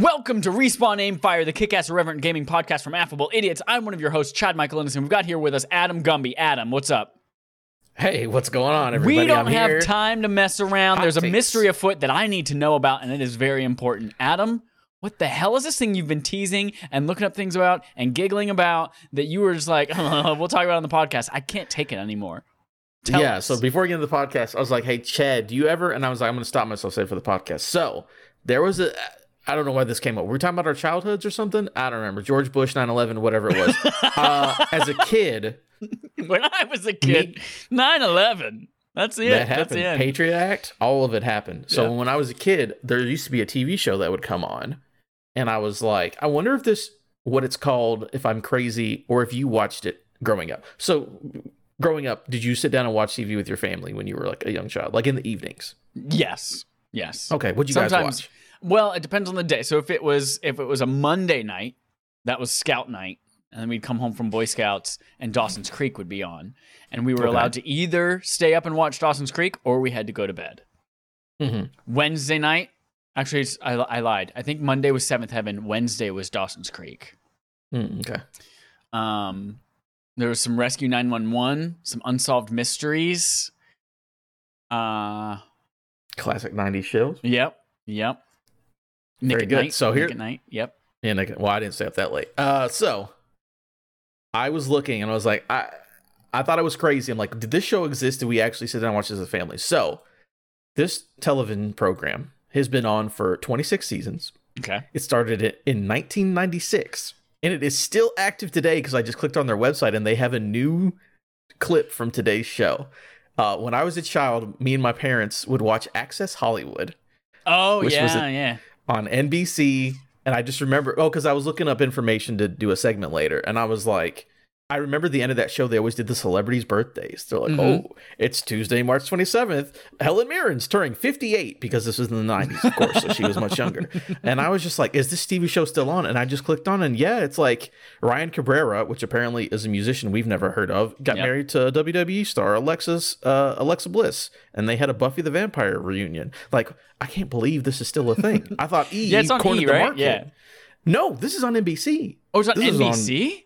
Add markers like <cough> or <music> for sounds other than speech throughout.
Welcome to Respawn Aim Fire, the kick-ass irreverent gaming podcast from Affable Idiots. I'm one of your hosts, Chad Michael Innocent. We've got here with us Adam Gumby. Adam, what's up? Hey, what's going on, everybody? we don't I'm have here. time to mess around. Hot There's a takes. mystery afoot that I need to know about, and it is very important. Adam, what the hell is this thing you've been teasing and looking up things about and giggling about that you were just like, <laughs> we'll talk about on the podcast? I can't take it anymore. Tell yeah, us. so before we get into the podcast, I was like, "Hey, Chad, do you ever?" And I was like, "I'm going to stop myself say for the podcast." So there was a, I don't know why this came up. We were talking about our childhoods or something. I don't remember. George Bush, 9/11, whatever it was. <laughs> uh, as a kid, when I was a kid, 9-11. That's it. that That's happened. it. Patriot Act, all of it happened. So Yeah. when I was a kid, there used to be a TV show that would come on, and I was like, I wonder if this, what it's called, if I'm crazy, or if you watched it growing up. So growing up, did you sit down and watch TV with your family when you were like a young child, like in the evenings? Yes. Yes. Okay, what'd you Sometimes, guys watch? Well, it depends on the day. So if it was if it was a Monday night, that was Scout night, and then we'd come home from Boy Scouts, and Dawson's Creek would be on, and we were Okay. allowed to either stay up and watch Dawson's Creek, or we had to go to bed. hmm Wednesday night, actually, it's- I, I lied. I think Monday was Seventh Heaven. Wednesday was Dawson's Creek. Mm, okay. Um, there was some Rescue Nine One One, some unsolved mysteries. Uh, Classic 90s shows. yep, yep. Nick Very at good. Night, So here- Nick at Nite, yep. Yeah, I, can- well, I didn't stay up that late. Uh, so I was looking and I was like, I, I thought it was crazy. I'm like, did this show exist? Did we actually sit down and watch this as a family? So this television program has been on for 26 seasons. Okay. It started in 1996 and it is still active today because I just clicked on their website and they have a new clip from today's show. Uh, when I was a child, me and my parents would watch Access Hollywood Oh yeah, it? yeah. On NBC. And I just remember, oh, because I was looking up information to do a segment later. And I was like, I remember the end of that show, they always did the celebrities' birthdays. They're like, Mhm. oh, it's Tuesday, March 27th. Helen Mirren's turning 58 because this was in the 90s, of course. so she was much younger. <laughs> And I was just like, is this TV show still on? And I just clicked on, and yeah, it's like Ryan Cabrera, which apparently is a musician we've never heard of, got Yep. married to WWE star Alexis, uh, Alexa Bliss. And they had a Buffy the Vampire reunion. Like, I can't believe this is still a thing. I thought E <laughs> Yeah, it's on E, the right? Yeah. No, this is on NBC. Oh, it's on This is on- NBC.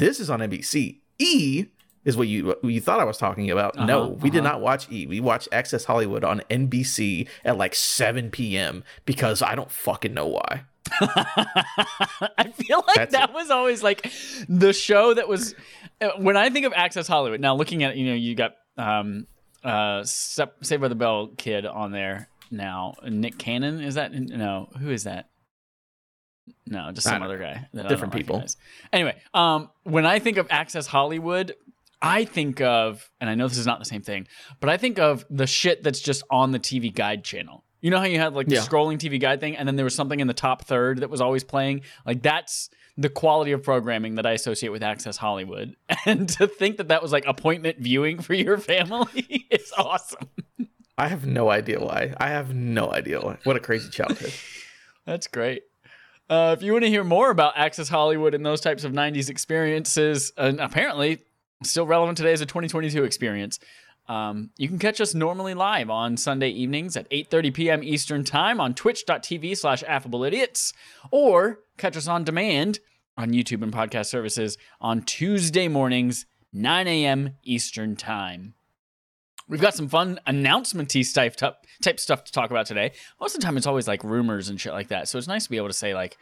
This is on NBC. E is what you what you thought I was talking about. no, Uh-huh, we did uh-huh. not watch E. We watched Access Hollywood on NBC at like 7 p.m. because I don't fucking know why. <laughs> I feel like That's that it. was always like the show that was uh, when I think of Access Hollywood. Now looking at you know you got um uh Saved by the Bell kid on there now. Nick Cannon is that no who is that? No, just some other guy. Different people. Anyway, um, when I think of Access Hollywood, I think of, and I know this is not the same thing, but I think of the shit that's just on the TV Guide channel. You know how you had like the Yeah. scrolling TV Guide thing, and then there was something in the top third that was always playing. Like that's the quality of programming that I associate with Access Hollywood. <laughs> And to think that that was like appointment viewing for your family <laughs> is awesome. I have no idea why. I have no idea why. What a crazy childhood. <laughs> That's great. Uh, if you want to hear more about Access Hollywood and those types of 90s experiences, and apparently still relevant today as a 2022 experience, um, you can catch us normally live on Sunday evenings at 8.30 p.m. Eastern Time on twitch.tv slash affableidiots, or catch us on demand on YouTube and podcast services on Tuesday mornings, 9 a.m. Eastern Time. We've got some fun announcement-y type, type stuff to talk about today. Most of the time, it's always like rumors and shit like that. So it's nice to be able to say like,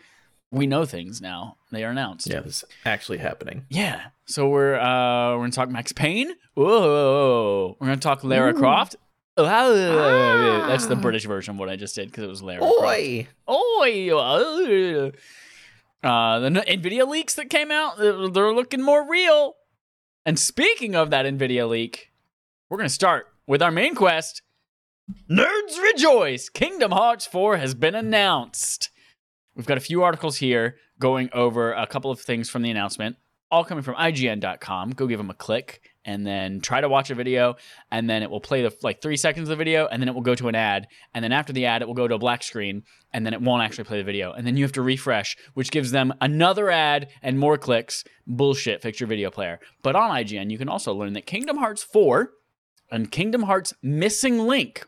we know things now. They are announced. Yeah, this is actually happening. Yeah. So we're uh we're gonna talk Max Payne. Whoa. We're gonna talk Lara Croft. Oh, That's the British version of what I just did because it was Lara Croft. Oi! Oi! Uh, the Nvidia leaks that came out, they're looking more real. And speaking of that Nvidia leak, we're gonna start with our main quest. Nerds rejoice! Kingdom Hearts 4 has been announced. We've got a few articles here going over a couple of things from the announcement, all coming from IGN.com. Go give them a click and then try to watch a video, and then it will play the like three seconds of the video, and then it will go to an ad, and then after the ad, it will go to a black screen, and then it won't actually play the video, and then you have to refresh, which gives them another ad and more clicks. Bullshit, fix your video player. But on IGN, you can also learn that Kingdom Hearts 4 and Kingdom Hearts Missing Link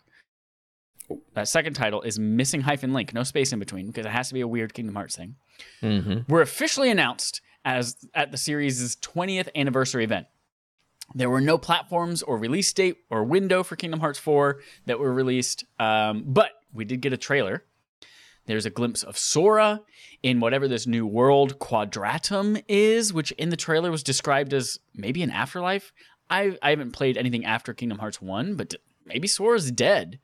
that second title is missing hyphen link, no space in between, because it has to be a weird Kingdom Hearts thing. Mm-hmm. Were officially announced as at the series' 20th anniversary event. There were no platforms or release date or window for Kingdom Hearts 4 that were released, um, but we did get a trailer. There's a glimpse of Sora in whatever this new world Quadratum is, which in the trailer was described as maybe an afterlife. I, I haven't played anything after Kingdom Hearts 1, but maybe Sora's dead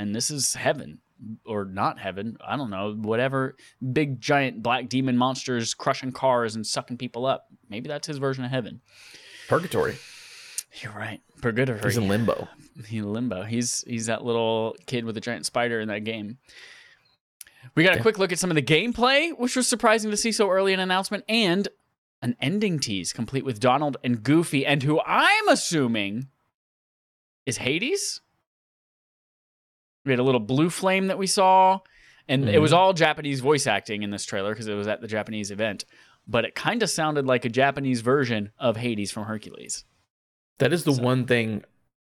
and this is heaven or not heaven. I don't know. Whatever big giant black demon monsters crushing cars and sucking people up. Maybe that's his version of heaven. Purgatory. You're right. Purgatory. He's in limbo. He's in limbo. He's he's that little kid with a giant spider in that game. We got a quick look at some of the gameplay, which was surprising to see so early in an announcement, and an ending tease complete with Donald and Goofy, and who I'm assuming is Hades. We had a little blue flame that we saw, and it was mm-hmm. all Japanese voice acting in this trailer because it was at the Japanese event. But it kind of sounded like a Japanese version of Hades from Hercules. That is the So- one thing.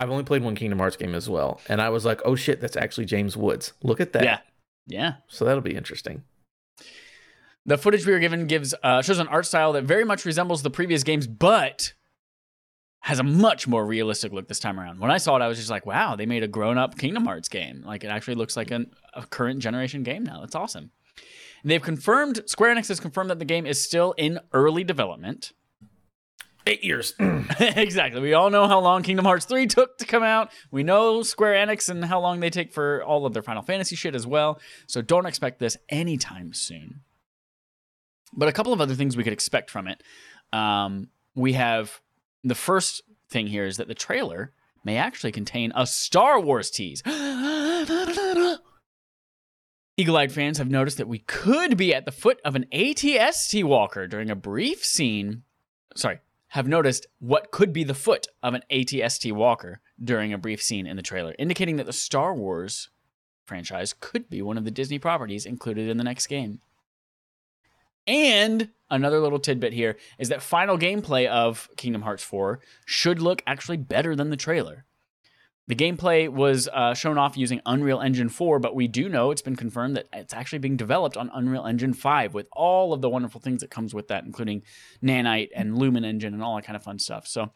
I've only played one Kingdom Hearts game as well, and I was like, "Oh shit, that's actually James Woods." Look at that. Yeah, yeah. So that'll be interesting. The footage we were given gives uh, shows an art style that very much resembles the previous games, but has a much more realistic look this time around. When I saw it, I was just like, "Wow, they made a grown-up Kingdom Hearts game. Like it actually looks like an, a current generation game now. That's awesome." And they've confirmed Square Enix has confirmed that the game is still in early development. Eight years. <clears throat> <clears throat> exactly. We all know how long Kingdom Hearts 3 took to come out. We know Square Enix and how long they take for all of their Final Fantasy shit as well. So don't expect this anytime soon. But a couple of other things we could expect from it. Um, we have the first thing here is that the trailer may actually contain a Star Wars tease. <gasps> Eagle eyed fans have noticed that we could be at the foot of an ATST walker during a brief scene. Sorry, have noticed what could be the foot of an ATST walker during a brief scene in the trailer, indicating that the Star Wars franchise could be one of the Disney properties included in the next game. And another little tidbit here is that final gameplay of Kingdom Hearts 4 should look actually better than the trailer. The gameplay was uh, shown off using Unreal Engine 4, but we do know it's been confirmed that it's actually being developed on Unreal Engine 5 with all of the wonderful things that comes with that, including Nanite and Lumen Engine and all that kind of fun stuff. So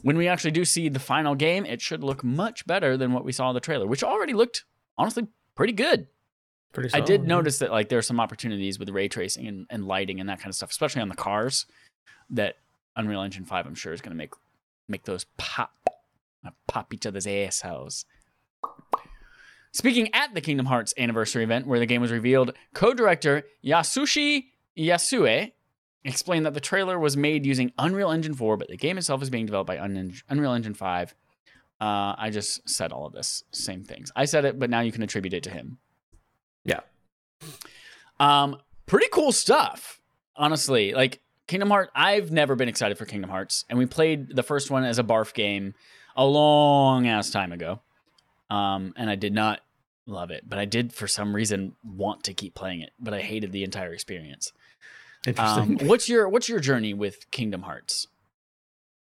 when we actually do see the final game, it should look much better than what we saw in the trailer, which already looked honestly pretty good. Pretty. I did yeah. notice that like there are some opportunities with ray tracing and, and lighting and that kind of stuff, especially on the cars, that Unreal Engine 5 I'm sure is gonna make make those pop uh, pop each other's assholes. Speaking at the Kingdom Hearts anniversary event where the game was revealed, co-director Yasushi Yasue explained that the trailer was made using Unreal Engine 4, but the game itself is being developed by Unreal Engine 5. Uh, I just said all of this, same things. I said it, but now you can attribute it to him. Yeah. Um, pretty cool stuff, honestly. Like Kingdom Hearts, I've never been excited for Kingdom Hearts, and we played the first one as a barf game a long ass time ago. Um, and I did not love it, but I did for some reason want to keep playing it, but I hated the entire experience. Interesting. Um, what's your what's your journey with Kingdom Hearts?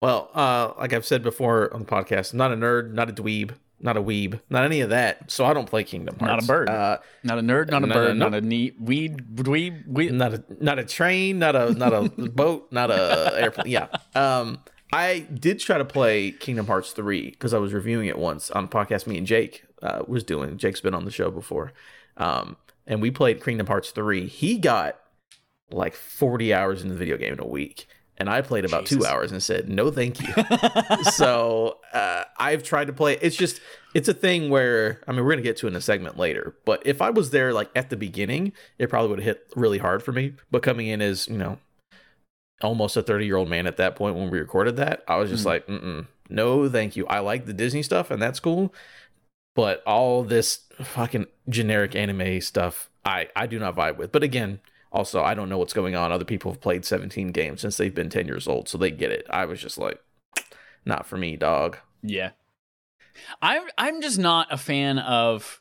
Well, uh, like I've said before on the podcast, I'm not a nerd, not a dweeb, not a weeb, not any of that. So I don't play Kingdom Not a bird. Uh, Not a nerd, not a No, no, bird, no. not a neat weed, dweeb, weed. not a not a train, not a not a <laughs> boat, not a airplane. Yeah. Um, I did try to play Kingdom Hearts three because I was reviewing it once on a podcast. Me and Jake uh, was doing. Jake's been on the show before, um, and we played Kingdom Hearts three. He got like forty hours in the video game in a week. And I played about two hours and said no, thank you. <laughs> so uh, I've tried to play. It's just it's a thing where I mean we're gonna get to in a segment later. But if I was there like at the beginning, it probably would have hit really hard for me. But coming in as you know almost a 30 year old man at that point when we recorded that, I was just Mm. like, Mm-mm, no, thank you. I like the Disney stuff and that's cool, but all this fucking generic anime stuff, I I do not vibe with. But again. Also, I don't know what's going on. Other people have played 17 games since they've been 10 years old, so they get it. I was just like, not for me, dog. Yeah. I'm I'm just not a fan of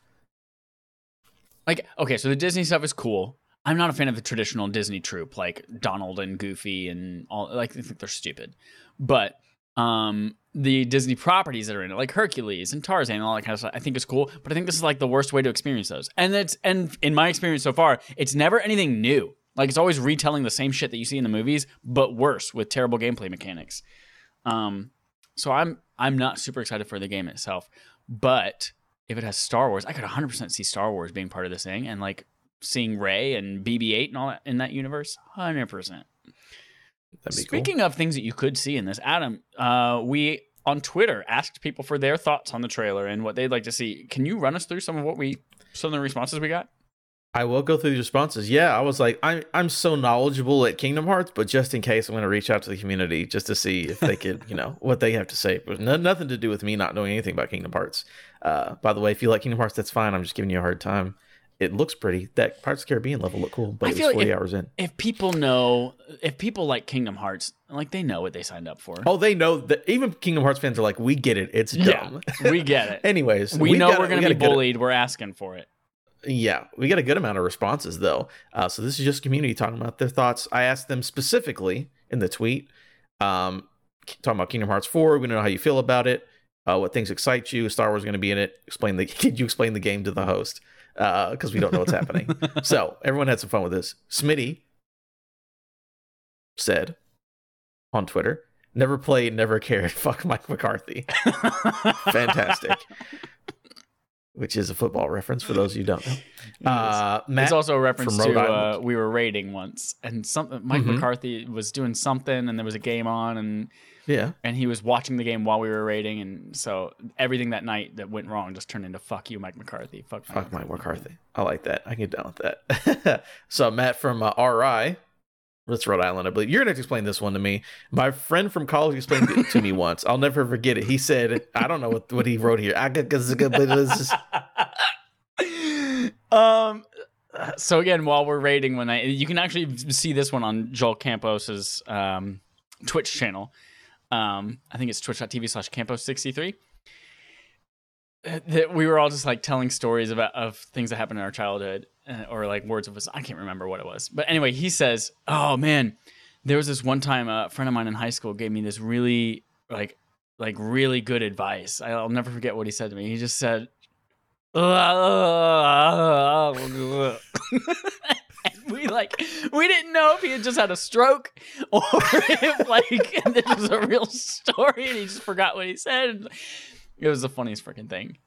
like okay, so the Disney stuff is cool. I'm not a fan of the traditional Disney troop like Donald and Goofy and all like I think they're stupid. But um the Disney properties that are in it, like Hercules and Tarzan and all that kind of stuff, I think is cool. But I think this is like the worst way to experience those. And it's and in my experience so far, it's never anything new. Like it's always retelling the same shit that you see in the movies, but worse with terrible gameplay mechanics. Um, so I'm I'm not super excited for the game itself, but if it has Star Wars, I could 100% see Star Wars being part of this thing and like seeing Rey and BB-8 and all that in that universe. 100%. Speaking of things that you could see in this, Adam, uh, we on Twitter asked people for their thoughts on the trailer and what they'd like to see. Can you run us through some of what we some of the responses we got? I will go through the responses. Yeah, I was like, I'm I'm so knowledgeable at Kingdom Hearts, but just in case, I'm going to reach out to the community just to see if they could, you know, what they have to say. But no, nothing to do with me not knowing anything about Kingdom Hearts. Uh, by the way, if you like Kingdom Hearts, that's fine. I'm just giving you a hard time. It looks pretty. That Pirates of the Caribbean level looked cool, but I it was like 40 if- hours in. If people know, if people like Kingdom Hearts, like they know what they signed up for. Oh, they know that even Kingdom Hearts fans are like, we get it. It's yeah, dumb. <laughs> we get it. Anyways, we, know got a- we're gonna got be bullied. We're asking for it. Yeah, we got a good amount of responses though. Uh, so this is just community talking about their thoughts. I asked them specifically in the tweet, um, talking about Kingdom Hearts 4. We know how you feel about it. Uh, what things excite you? Star Wars going to be in it. Explain the. <laughs> Did you explain the game to the host? Because we don't know what's happening. <laughs> So everyone had some fun with this. Smitty said on Twitter, "Never played, never cared. <laughs> Fuck Mike McCarthy." <laughs> Fantastic. Which is a football reference for those of you who don't know. Uh, Matt, it's also a reference to uh, we were raiding once, and something Mike Mhm. McCarthy was doing something, and there was a game on, and yeah, and he was watching the game while we were raiding, and so everything that night that went wrong just turned into "fuck you, Mike McCarthy." Fuck, Fuck Mike McCarthy. I like that. I can get down with that. <laughs> so Matt from uh, RI, that's Rhode Island, I believe. You're gonna have to explain this one to me. My friend from college explained it to me <laughs> once. I'll never forget it. He said, I don't know what, what he wrote here. I 'cause it's good, but it's just- <laughs> um. So again, while we're raiding one night, you can actually see this one on Joel Campos's um, Twitch channel. Um, I think it's twitch.tv slash Campos63. Uh, That we were all just like telling stories about of things that happened in our childhood, uh, or like words of us. I can't remember what it was, but anyway, he says, "Oh man, there was this one time a friend of mine in high school gave me this really like like really good advice. I'll never forget what he said to me. He just said." <laughs> we like we didn't know if he had just had a stroke or <laughs> if like this was a real story and he just forgot what he said. It was the funniest freaking thing.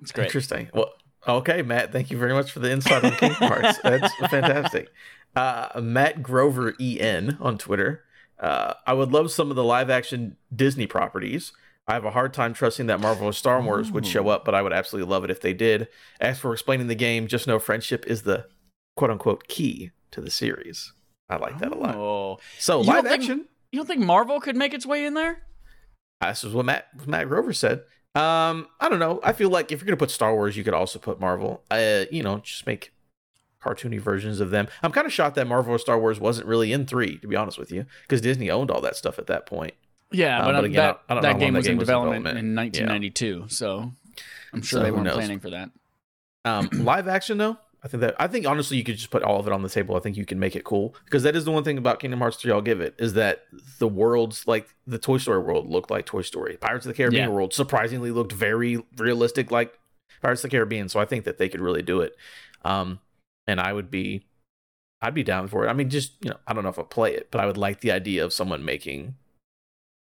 It's great. Interesting. Well, okay, Matt. Thank you very much for the insight on King Hearts. That's <laughs> fantastic. Uh, Matt Grover En on Twitter. Uh, I would love some of the live action Disney properties. I have a hard time trusting that Marvel or Star Wars would show up, but I would absolutely love it if they did. As for explaining the game, just know friendship is the quote unquote key to the series. I like that a lot. Oh. So You live think- action. You don't think Marvel could make its way in there? This is what Matt Matt Grover said. Um, I don't know. I feel like if you're gonna put Star Wars, you could also put Marvel. Uh, you know, just make cartoony versions of them. I'm kind of shocked that Marvel or Star Wars wasn't really in three, to be honest with you, because Disney owned all that stuff at that point. Yeah, Uh, but, but um, again, that, I- don't know that how game long was that in game was in development, development. in 1992, so I'm sure So they weren't knows? planning for that. Um, live action though, I think that I think honestly you could just put all of it on the table. I think you can make it cool because that is the one thing about Kingdom Hearts 3 I'll give it is that the worlds like the Toy Story world looked like Toy Story. Pirates of the Caribbean Yeah. world surprisingly looked very realistic like Pirates of the Caribbean. So I think that they could really do it. Um, and I would be I'd be down for it. I mean, just you know, I don't know if I'll play it, but I would like the idea of someone making,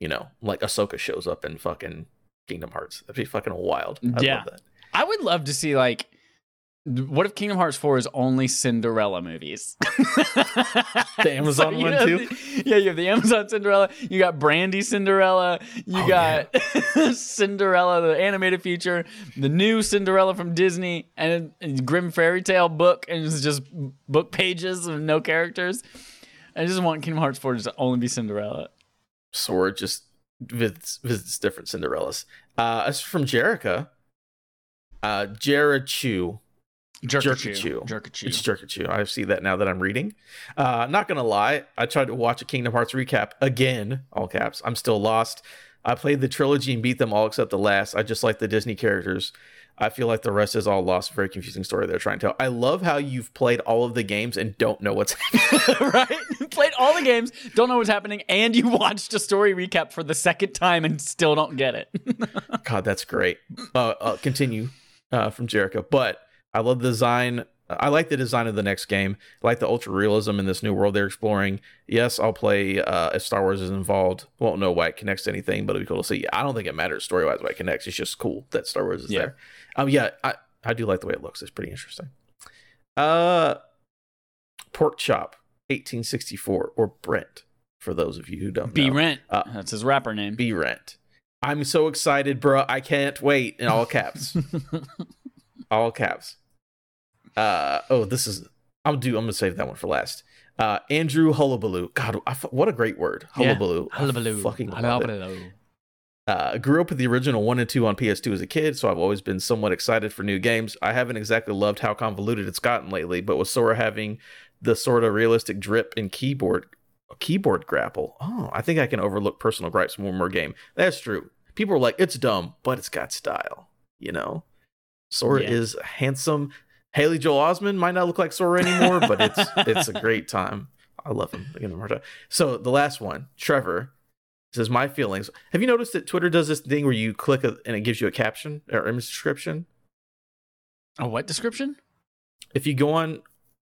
you know, like Ahsoka shows up in fucking Kingdom Hearts. That'd be fucking wild. I'd Yeah. love that. I would love to see like what if Kingdom Hearts 4 is only Cinderella movies? <laughs> The Amazon you one, too? the- yeah, you have the Amazon Cinderella. You got Brandy Cinderella. You Oh, got <laughs> Cinderella, the animated feature, the new Cinderella from Disney, and a Grimm Fairy Tale book, and it's just book pages of no characters. I just want Kingdom Hearts 4 to only be Cinderella. Sora just visits, visits different Cinderellas. Uh, is from Jerica. Uh, Jerichu. Jerkachu. Jerkachu. It's Jerkachu. I see that now that I'm reading. Uh, not gonna lie, I tried to watch a Kingdom Hearts recap again, all caps. I'm still lost. I played the trilogy and beat them all except the last. I just like the Disney characters. I feel like the rest is all lost. Very confusing story they're trying to tell. I love how you've played all of the games and don't know what's <laughs> happening. <laughs> right? Played all the games, don't know what's happening, and you <laughs> watched a story recap for the second time and still don't get it. God, that's great. Uh, uh, continue uh, from Jericho, but I love the design. I like the design of the next game. I like the ultra realism in this new world they're exploring. Yes, I'll play uh, if Star Wars is involved. Won't know why it connects to anything, but it'll be cool to see. I don't think it matters story wise why it connects. It's just cool that Star Wars is Yeah. there. Um, yeah, I, I do like the way it looks. It's pretty interesting. Uh, Pork Chop, 1864, or Brent, for those of you who don't B know. Rent. Uh, That's his rapper name. B Rent. I'm so excited, bro. I can't wait. In all caps. <laughs> all caps. Uh oh, this is. I'll do. I'm gonna save that one for last. Uh, Andrew Hullabaloo. God, I, what a great word. Yeah. Hullabaloo. I Hullabaloo. Fucking love it. Hullabaloo. Uh, grew up with the original one and two on PS2 as a kid, so I've always been somewhat excited for new games. I haven't exactly loved how convoluted it's gotten lately, but with Sora having the sort of realistic drip and keyboard keyboard grapple, oh, I think I can overlook personal gripes one more game. That's true. People are like, it's dumb, but it's got style. You know, Sora Yeah. is handsome. Haley Joel Osment might not look like Sora anymore, but it's <laughs> it's a great time. I love him. So the last one, Trevor says my feelings. Have you noticed that Twitter does this thing where you click a, and it gives you a caption or image description? A what description? If you go on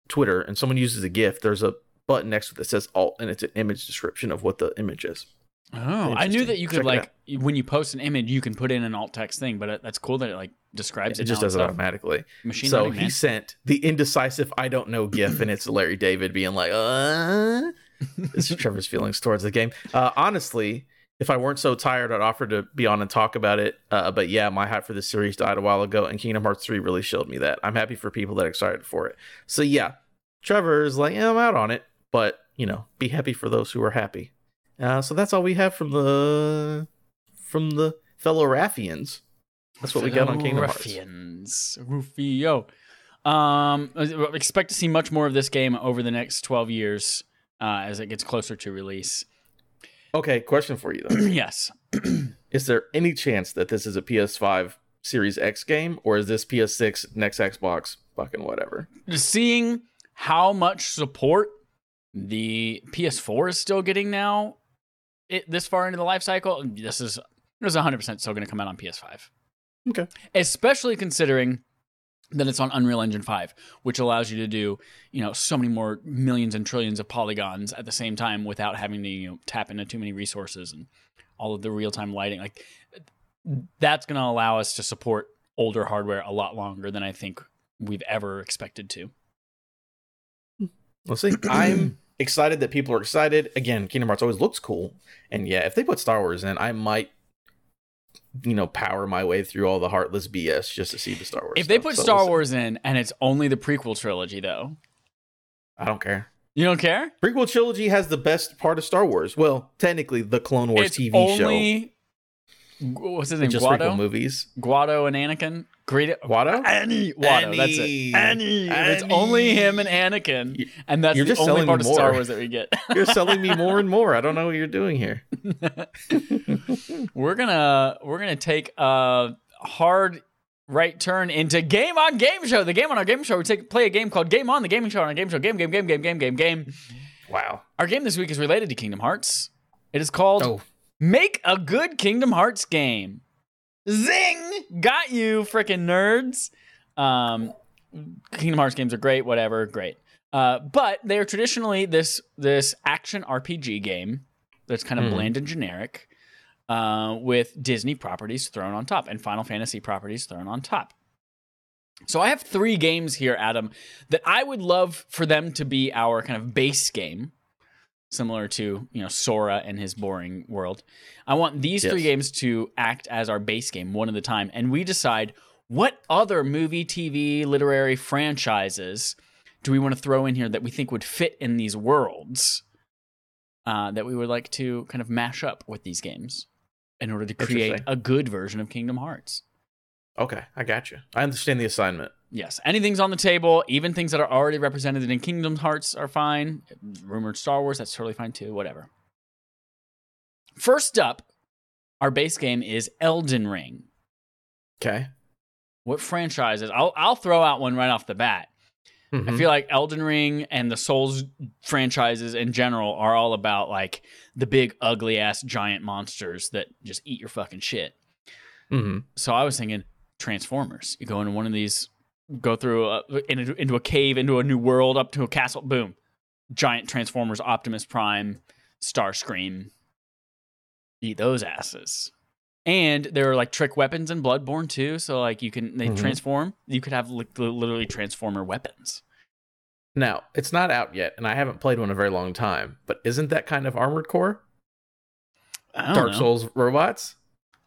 Twitter and someone uses a GIF, there's a button next to it that says alt, and it's an image description of what the image is. Oh, I knew that you could Check like when you post an image, you can put in an alt text thing, but it, that's cool that it like describes it. It just does it automatically. Machine so learning, he man. sent the indecisive I don't know GIF, and it's Larry David being like, uh. It's <laughs> Trevor's feelings towards the game. Uh, honestly, if I weren't so tired, I'd offer to be on and talk about it. Uh, but yeah, my hype for this series died a while ago, and Kingdom Hearts 3 really showed me that. I'm happy for people that are excited for it. So yeah, Trevor is like, yeah, I'm out on it, but you know, be happy for those who are happy. Uh, so that's all we have from the from the fellow Raffians. That's what we got on Kingdom Hearts. Ruffians. Rufio. Um, expect to see much more of this game over the next 12 years uh, as it gets closer to release. Okay, question for you though. <clears throat> yes. <clears throat> is there any chance that this is a PS5 Series X game, or is this PS6 next Xbox fucking whatever? Seeing how much support the PS4 is still getting now, it, this far into the life cycle, this is this is 100% still going to come out on PS5. Okay. Especially considering that it's on Unreal Engine 5, which allows you to do, you know, so many more millions and trillions of polygons at the same time without having to, you know, tap into too many resources and all of the real-time lighting. Like that's going to allow us to support older hardware a lot longer than I think we've ever expected to. Let's see. <clears throat> I'm excited that people are excited. Again, Kingdom Hearts always looks cool, and yeah, if they put Star Wars in, I might, you know, power my way through all the heartless BS just to see the Star Wars. If they put So Star. Wars in and it's only the prequel trilogy though, I don't care. you don't care? Prequel trilogy has the best part of Star Wars. Well, technically, the Clone Wars it's TV show. What's his name? Just Guado? movies. Guado and Anakin. Great Watto? Annie. Watto, that's it. Annie. Annie. It's only him and Anakin, and that's you're the just only selling part of Star more. Wars that we get. <laughs> You're selling me more and more. I don't know what you're doing here. <laughs> we're gonna we're gonna take a hard right turn into game on game show. The game on our game show. We take play a game called Game on the Gaming Show on our game show. Game game game game game game game. Wow. Our game this week is related to Kingdom Hearts. It is called Oh, Make a Good Kingdom Hearts Game. Zing! Got you, freaking nerds. Um, Kingdom Hearts games are great, whatever, great. Uh, but they are traditionally this this action RPG game that's kind of Hmm. bland and generic, uh, with Disney properties thrown on top and Final Fantasy properties thrown on top. So I have three games here, Adam, that I would love for them to be our kind of base game, similar to you know Sora and his boring world. I want these three games to act as our base game one at a time, and we decide what other movie, TV, literary franchises do we want to throw in here that we think would fit in these worlds uh, that we would like to kind of mash up with these games in order to create a good version of Kingdom Hearts. okay. I got you. I understand the assignment. Yes, anything's on the table. Even things that are already represented in Kingdom Hearts are fine. Rumored Star Wars, that's totally fine too. Whatever. First up, our base game is Elden Ring. Okay. what franchises? I'll I'll throw out one right off the bat. I Mhm. feel like Elden Ring and the Souls franchises in general are all about like the big ugly ass giant monsters that just eat your fucking shit. Mhm. So I was thinking Transformers. You go into one of these, go through a, into, into a cave, into a new world, up to a castle. Boom, giant Transformers, Optimus Prime, Starscream. Eat those asses. And there are like trick weapons in Bloodborne too. So like you can they Mhm. transform. You could have like, literally transformer weapons. Now, it's not out yet, and I haven't played one in a very long time, but isn't that kind of Armored Core? Dark know. Souls robots?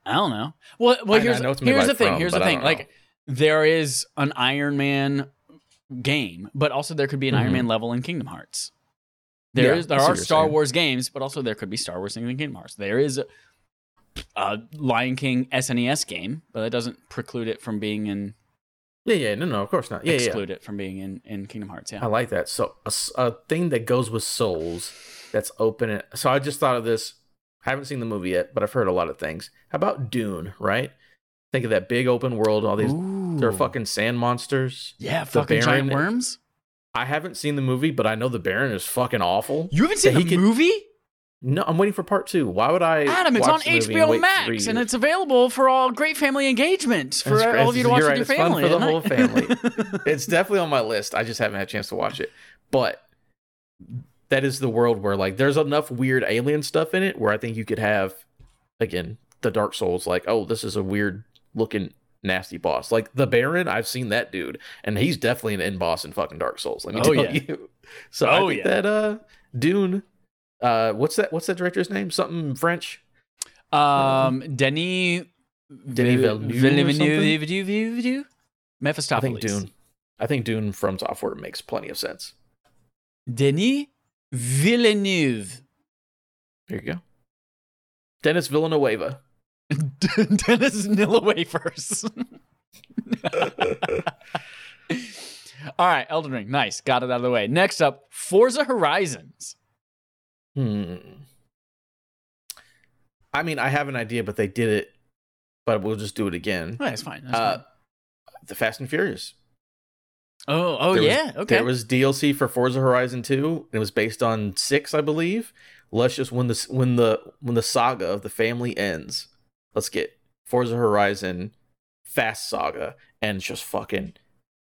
I don't know. Well, well, here's know it's made here's the thing. From, here's the thing. Like there is an Iron Man game, but also there could be an Iron Mhm. Man level in Kingdom Hearts. There Yeah, is there are Star saying. Wars games, but also there could be Star Wars in Kingdom Hearts. There is a, a Lion King SNES game, but that doesn't preclude it from being in Yeah, yeah, no, no, of course not. Yeah, yeah. exclude it from being in, in Kingdom Hearts. Yeah, I like that. So a thing that goes with Souls that's open. So I just thought of this. I haven't seen the movie yet, but I've heard a lot of things. How about Dune? Right? Think of that big open world. All these they're fucking sand monsters. yeah, fucking giant worms. I haven't seen the movie, but I know the Baron is fucking awful. You haven't seen the could- movie? No, I'm waiting for part two. Why would I? Adam, it's on movie and HBO Max, and it's available for all great family engagement for That's all of you to watch You're with your family. for the whole family. <laughs> it's definitely on my list. I just haven't had a chance to watch it. But that is the world where like there's enough weird alien stuff in it where I think you could have again the Dark Souls like oh this is a weird looking nasty boss like the Baron I've seen that dude and he's definitely an end boss in fucking Dark Souls let me Oh, tell yeah. you. <laughs> So I Oh, think yeah. that uh Dune uh what's that what's that director's name something French Um, Denis Denis Villeneuve? Villeneuve, I Mephistopheles. think Dune I think Dune FromSoftware makes plenty of sense. Denis Villeneuve. Here you go. Dennis Villanueva. <laughs> Dennis Nilla wafers. <laughs> All right, Elden Ring. Nice. Got it out of the way. Next up, Forza Horizons. Hmm. I mean, I have an idea, but they did it. But we'll just do it again. Oh, that's fine. That's Uh, fine. the Fast and Furious. Oh, oh there was- yeah. okay. There was DLC for Forza Horizon 2. And it was based on six, I believe. Let's just when the when the when the saga of the family ends, let's get Forza Horizon Fast Saga and just fucking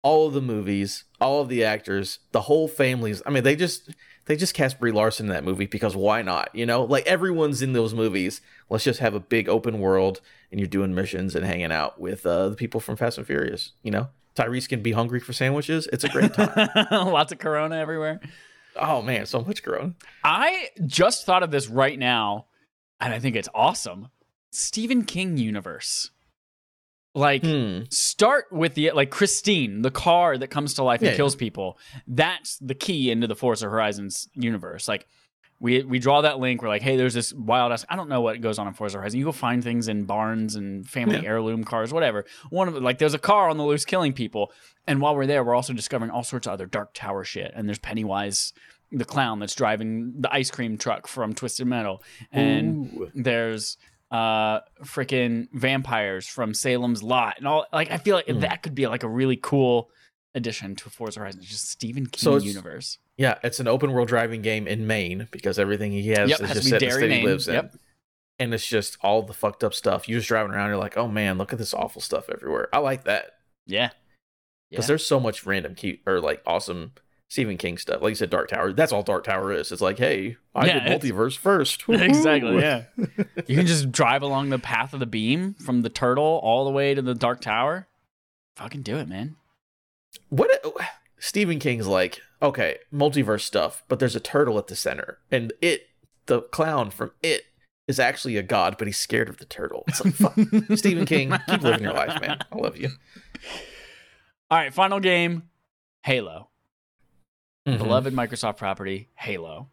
all of the movies, all of the actors, the whole families. I mean, they just they just cast Brie Larson in that movie because why not? You know, like everyone's in those movies. Let's just have a big open world and you're doing missions and hanging out with uh, the people from Fast and Furious. You know, Tyrese can be hungry for sandwiches. It's a great time. <laughs> Lots of Corona everywhere. oh man, so much grown. I just thought of this right now, and I think it's awesome. Stephen King universe. Like, Hmm. start with the like Christine, the car that comes to life and Yeah, kills people. That's the key into the Forza Horizons universe. Like, we we draw that link. We're like, hey, there's this wild ass. I don't know what goes on in Forza Horizon. You go find things in barns and family Yeah. heirloom cars, whatever. One of like, there's a car on the loose killing people. And while we're there, we're also discovering all sorts of other Dark Tower shit. And there's Pennywise, the clown that's driving the ice cream truck from Twisted Metal, and Ooh. there's uh freaking vampires from Salem's Lot, and all. Like, I feel like Hmm. that could be like a really cool addition to Forza Horizon. Just Stephen King So universe. Yeah, it's an open world driving game in Maine because everything he has Yep, is has just set in the state he lives in. Yep. And it's just all the fucked up stuff. You're just driving around, you're like, oh man, look at this awful stuff everywhere. I like that. Yeah. Because Yeah. there's so much random cute or like awesome Stephen King stuff. Like you said, Dark Tower. That's all Dark Tower is. It's like, hey, I Yeah, did multiverse first. <laughs> exactly. Yeah. You can just drive along the path of the beam from the turtle all the way to the Dark Tower. Fucking do it, man. What Stephen King's like, okay, multiverse stuff, but there's a turtle at the center. And it the clown from it is actually a god, but he's scared of the turtle. It's like fuck. <laughs> Stephen King, keep living your life, man. I love you. All right, final game Halo. Mhm. Beloved Microsoft property, Halo.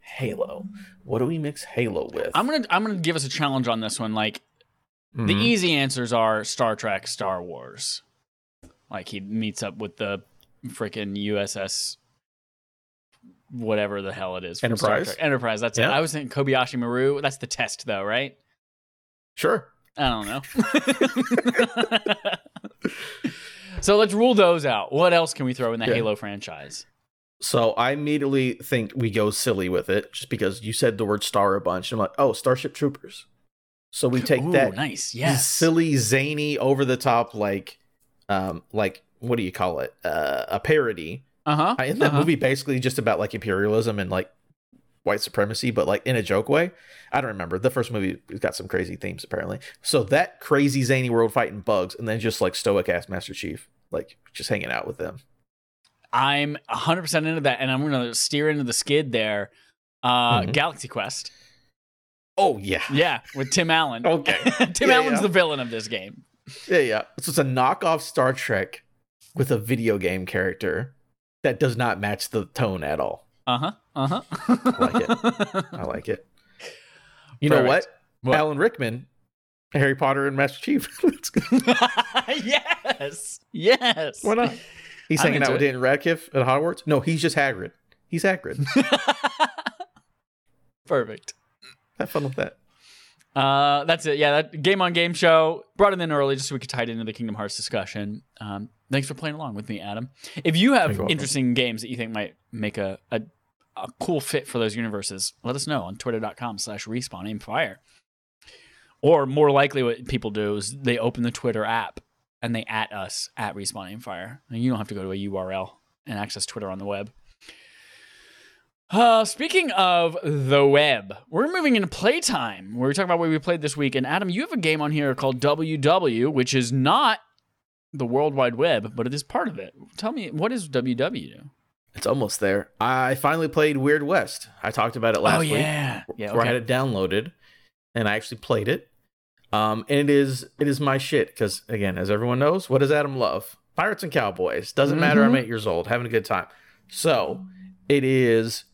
Halo. What do we mix Halo with? I'm gonna I'm gonna give us a challenge on this one. Like the Mhm. easy answers are Star Trek, Star Wars. Like he meets up with the freaking USS whatever the hell it is. from Star Enterprise? Trek. Enterprise, that's it. I was thinking Kobayashi Maru. That's the test though, right? Sure. I don't know. <laughs> <laughs> <laughs> so let's rule those out. What else can we throw in the Yeah. Halo franchise? So I immediately think we go silly with it, just because you said the word star a bunch. I'm like, oh, Starship Troopers. So we take Ooh, that nice. Yes. silly, zany, over the top, like, um, like what do you call it? Uh, a parody. Uh huh. Isn't that movie basically just about like imperialism and like white supremacy, but like in a joke way? I don't remember. The first movie got some crazy themes apparently. So that crazy zany world fighting bugs, and then just like stoic ass Master Chief, like just hanging out with them. I'm 100% into that, and I'm going to steer into the skid there. Uh, Mhm. Galaxy Quest. Oh yeah, Yeah, with Tim Allen. <laughs> Okay. <laughs> Tim Yeah, Allen's yeah. the villain of this game. yeah, yeah. So it's a knockoff Star Trek with a video game character that does not match the tone at all. Uh huh. Uh huh. I like it. I like it. You know what? What? Alan Rickman, Harry Potter and Master Chief. <laughs> Let's go. <laughs> yes. Yes. Why not? He's I'm hanging out with it. Daniel Radcliffe at Hogwarts. No, he's just Hagrid. He's Hagrid. <laughs> Perfect. Have fun with that. Uh, that's it. Yeah, that game on game show brought it in early just so we could tie it into the Kingdom Hearts discussion. Um, thanks for playing along with me, Adam. If you have interesting games that you think might make a, a a cool fit for those universes, let us know on twitter.com slash respawn aim fire. Or more likely what people do is they open the Twitter app and they at us at respawn aim fire. And you don't have to go to a URL and access Twitter on the web. Uh, speaking of the web, we're moving into playtime where we talk about what we played this week. And Adam, you have a game on here called WW, which is not the World Wide Web, but it is part of it. Tell me, what is WW? It's almost there. I finally played Weird West. I talked about it last week. oh week. yeah, yeah. where I had it downloaded, and I actually played it. Um, and it is it is my shit because again, as everyone knows, what does Adam love? Pirates and cowboys. Doesn't matter. I'm Mhm. eight years old, having a good time. So it is.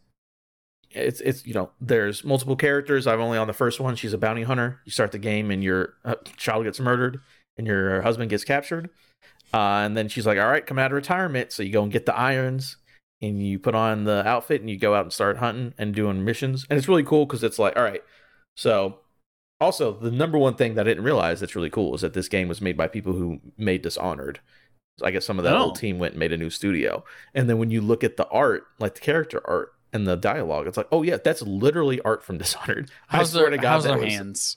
It's it's you know there's multiple characters. I'm only on the first one. She's a bounty hunter. You start the game and your uh, child gets murdered and your husband gets captured. Uh, and then she's like, "All right, come out of retirement." So you go and get the irons and you put on the outfit and you go out and start hunting and doing missions. And it's really cool because it's like, all right. So, also, the number one thing that I didn't realize that's really cool is that this game was made by people who made Dishonored. So I guess some of that Oh. old team went and made a new studio. And then when you look at the art, like the character art and the dialogue, it's like, oh, yeah, that's literally art from <laughs> Dishonored. How's I swear their, to God, how's their was- hands?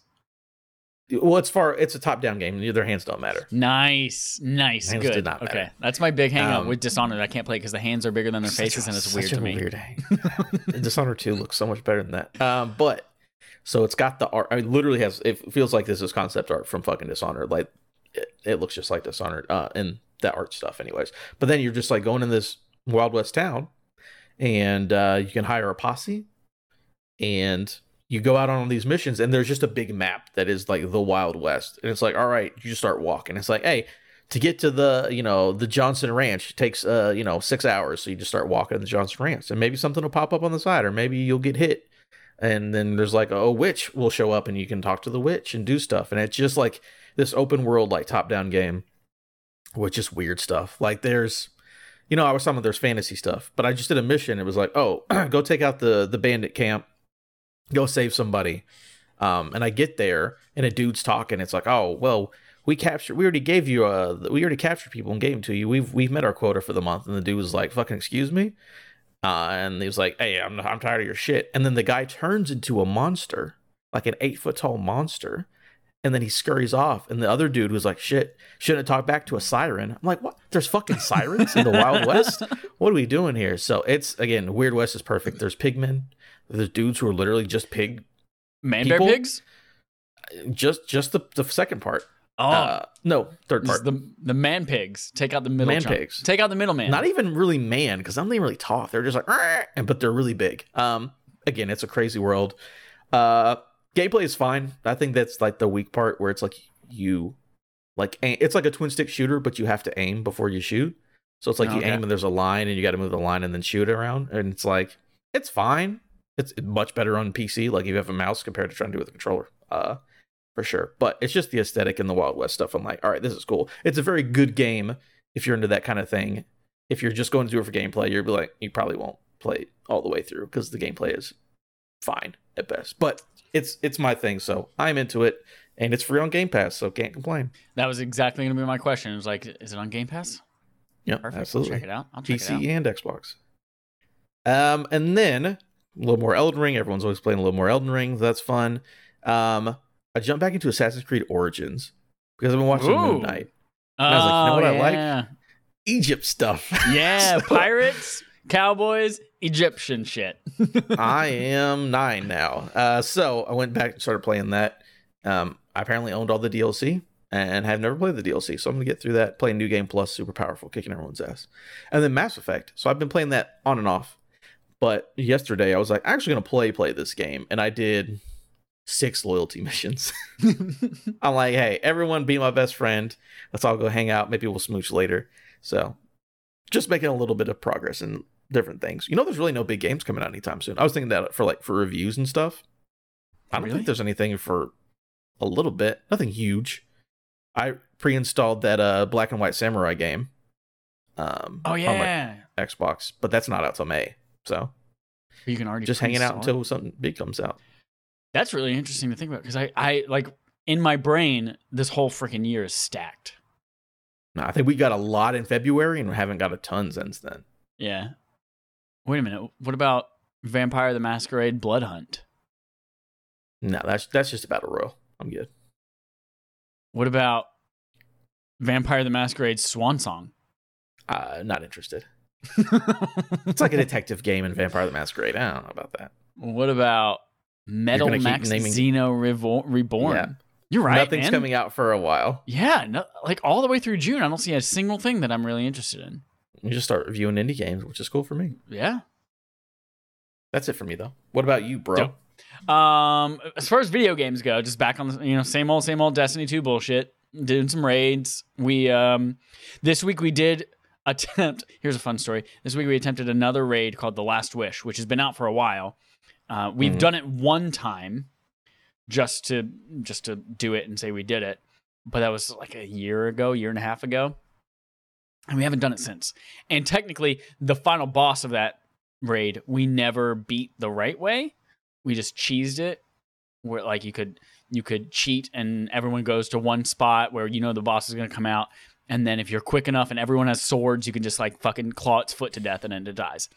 Well, it's far, it's a top down game. Their hands don't matter. Nice, nice, Hands good. did not okay, that's my big hang up Um, with Dishonored. I can't play because the hands are bigger than their <laughs> faces, a- and it's such weird a to me. Weird. <laughs> Dishonored 2 looks so much better than that. Um, but so it's got the art. I mean, literally has. It feels like this is concept art from fucking Dishonored. Like it, it looks just like Dishonored. Uh, and that art stuff, anyways. But then you're just like going in this Wild West town, and uh, you can hire a posse, and you go out on these missions, and there's just a big map that is like the Wild West, and it's like, all right, you just start walking. It's like, hey, to get to the you know the Johnson Ranch takes uh you know six hours, so you just start walking to the Johnson Ranch, and maybe something will pop up on the side, or maybe you'll get hit, and then there's like a witch will show up, and you can talk to the witch and do stuff, and it's just like this open world like top down game with just weird stuff. Like there's you know I was talking about there's fantasy stuff, but I just did a mission. It was like oh <clears throat> go take out the the bandit camp, go save somebody. Um, and I get there and a dude's talking. It's like, oh well, we captured. We already gave you a. We already captured people and gave them to you. We've we've met our quota for the month. And the dude was like, fucking excuse me. Uh, and he was like, hey, I'm I'm tired of your shit. And then the guy turns into a monster, like an eight foot tall monster. And then he scurries off. And the other dude was like, shit, shouldn't have talked back to a siren. I'm like, what? There's fucking sirens in the Wild <laughs> West? What are we doing here? So it's, again, Weird West is perfect. There's pigmen. There's dudes who are literally just pig, Man People- bear pigs. just just the, the second part. Oh, Uh, no, third part. the the man pigs. Take out the middle Man chunk. pigs. Take out the middleman. Not even really man, because of them really talk. They're just like, and but they're really big. Um, again, it's a crazy world. Uh, gameplay is fine. I think that's like the weak part where it's like you, like aim, it's like a twin stick shooter, but you have to aim before you shoot. So it's like you Okay. aim and there's a line, and you got to move the line and then shoot around, and it's like it's fine. It's much better on PC. Like if you have a mouse compared to trying to do it with a controller. Uh, for sure. But it's just the aesthetic and the Wild West stuff. I'm like, all right, this is cool. It's a very good game if you're into that kind of thing. If you're just going to do it for gameplay, you'll be like, you probably won't play all the way through because the gameplay is fine at best. But it's it's my thing, so I'm into it. and it's free on Game Pass, so can't complain. That was exactly going to be my question. It was like, is it on Game Pass? Yeah, Perfect. absolutely. I'll check it out. I'll check it out. PC and Xbox. Um, and then a little more Elden Ring. Everyone's always playing a little more Elden Ring. That's fun. Um, I jumped back into Assassin's Creed Origins because I've been watching Ooh. Moon Knight. I was like, you know Oh, what I like? Egypt stuff. <laughs> Yeah, So, pirates, cowboys, Egyptian shit. <laughs> I am nine now. Uh, so I went back and started playing that. Um, I apparently owned all the DLC and have never played the DLC, so I'm gonna get through that. Playing New Game Plus, super powerful, kicking everyone's ass, and then Mass Effect. So I've been playing that on and off. But yesterday I was like, I'm actually gonna play play this game, and I did six loyalty <laughs> missions. I'm like, hey, everyone, be my best friend. Let's all go hang out. Maybe we'll smooch later. So just making a little bit of progress in different things. You know, there's really no big games coming out anytime soon. I was thinking that for like for reviews and stuff. I don't Really? think there's anything for a little bit. Nothing huge. I pre-installed that uh Black and White Samurai game. Um, oh yeah, Xbox, but that's not out till May. So you can already just hanging out until something big comes out. That's really interesting to think about because I, I like in my brain this whole freaking year is stacked. No, I think we got a lot in February and we haven't got a ton since then. Yeah. Wait a minute. What about Vampire the Masquerade Blood Hunt? No, that's that's just about a battle royal. I'm good. What about Vampire the Masquerade Swan Song? Uh, not interested. <laughs> It's like a <laughs> detective game in Vampire the Masquerade. I don't know about that. what about Metal Max Xeno Revo- Reborn? Yeah. You're right. Nothing's man. coming out for a while. Yeah, no, like all the way through June, I don't see a single thing that I'm really interested in. You just start reviewing indie games, which is cool for me. Yeah. That's it for me though. What about you, bro? Dope. Um, as far as video games go, just back on the you know same old same old Destiny two bullshit. Doing some raids. We um, this week we did attempt. <laughs> Here's a fun story. This week we attempted another raid called The Last Wish, which has been out for a while. Uh, we've Mhm. done it one time, just to just to do it and say we did it, but that was like a year ago, year and a half ago, and we haven't done it since. And technically, the final boss of that raid, we never beat the right way we just cheesed it where like you could you could cheat and everyone goes to one spot where you know the boss is going to come out and then if you're quick enough and everyone has swords you can just like fucking claw its foot to death and then it dies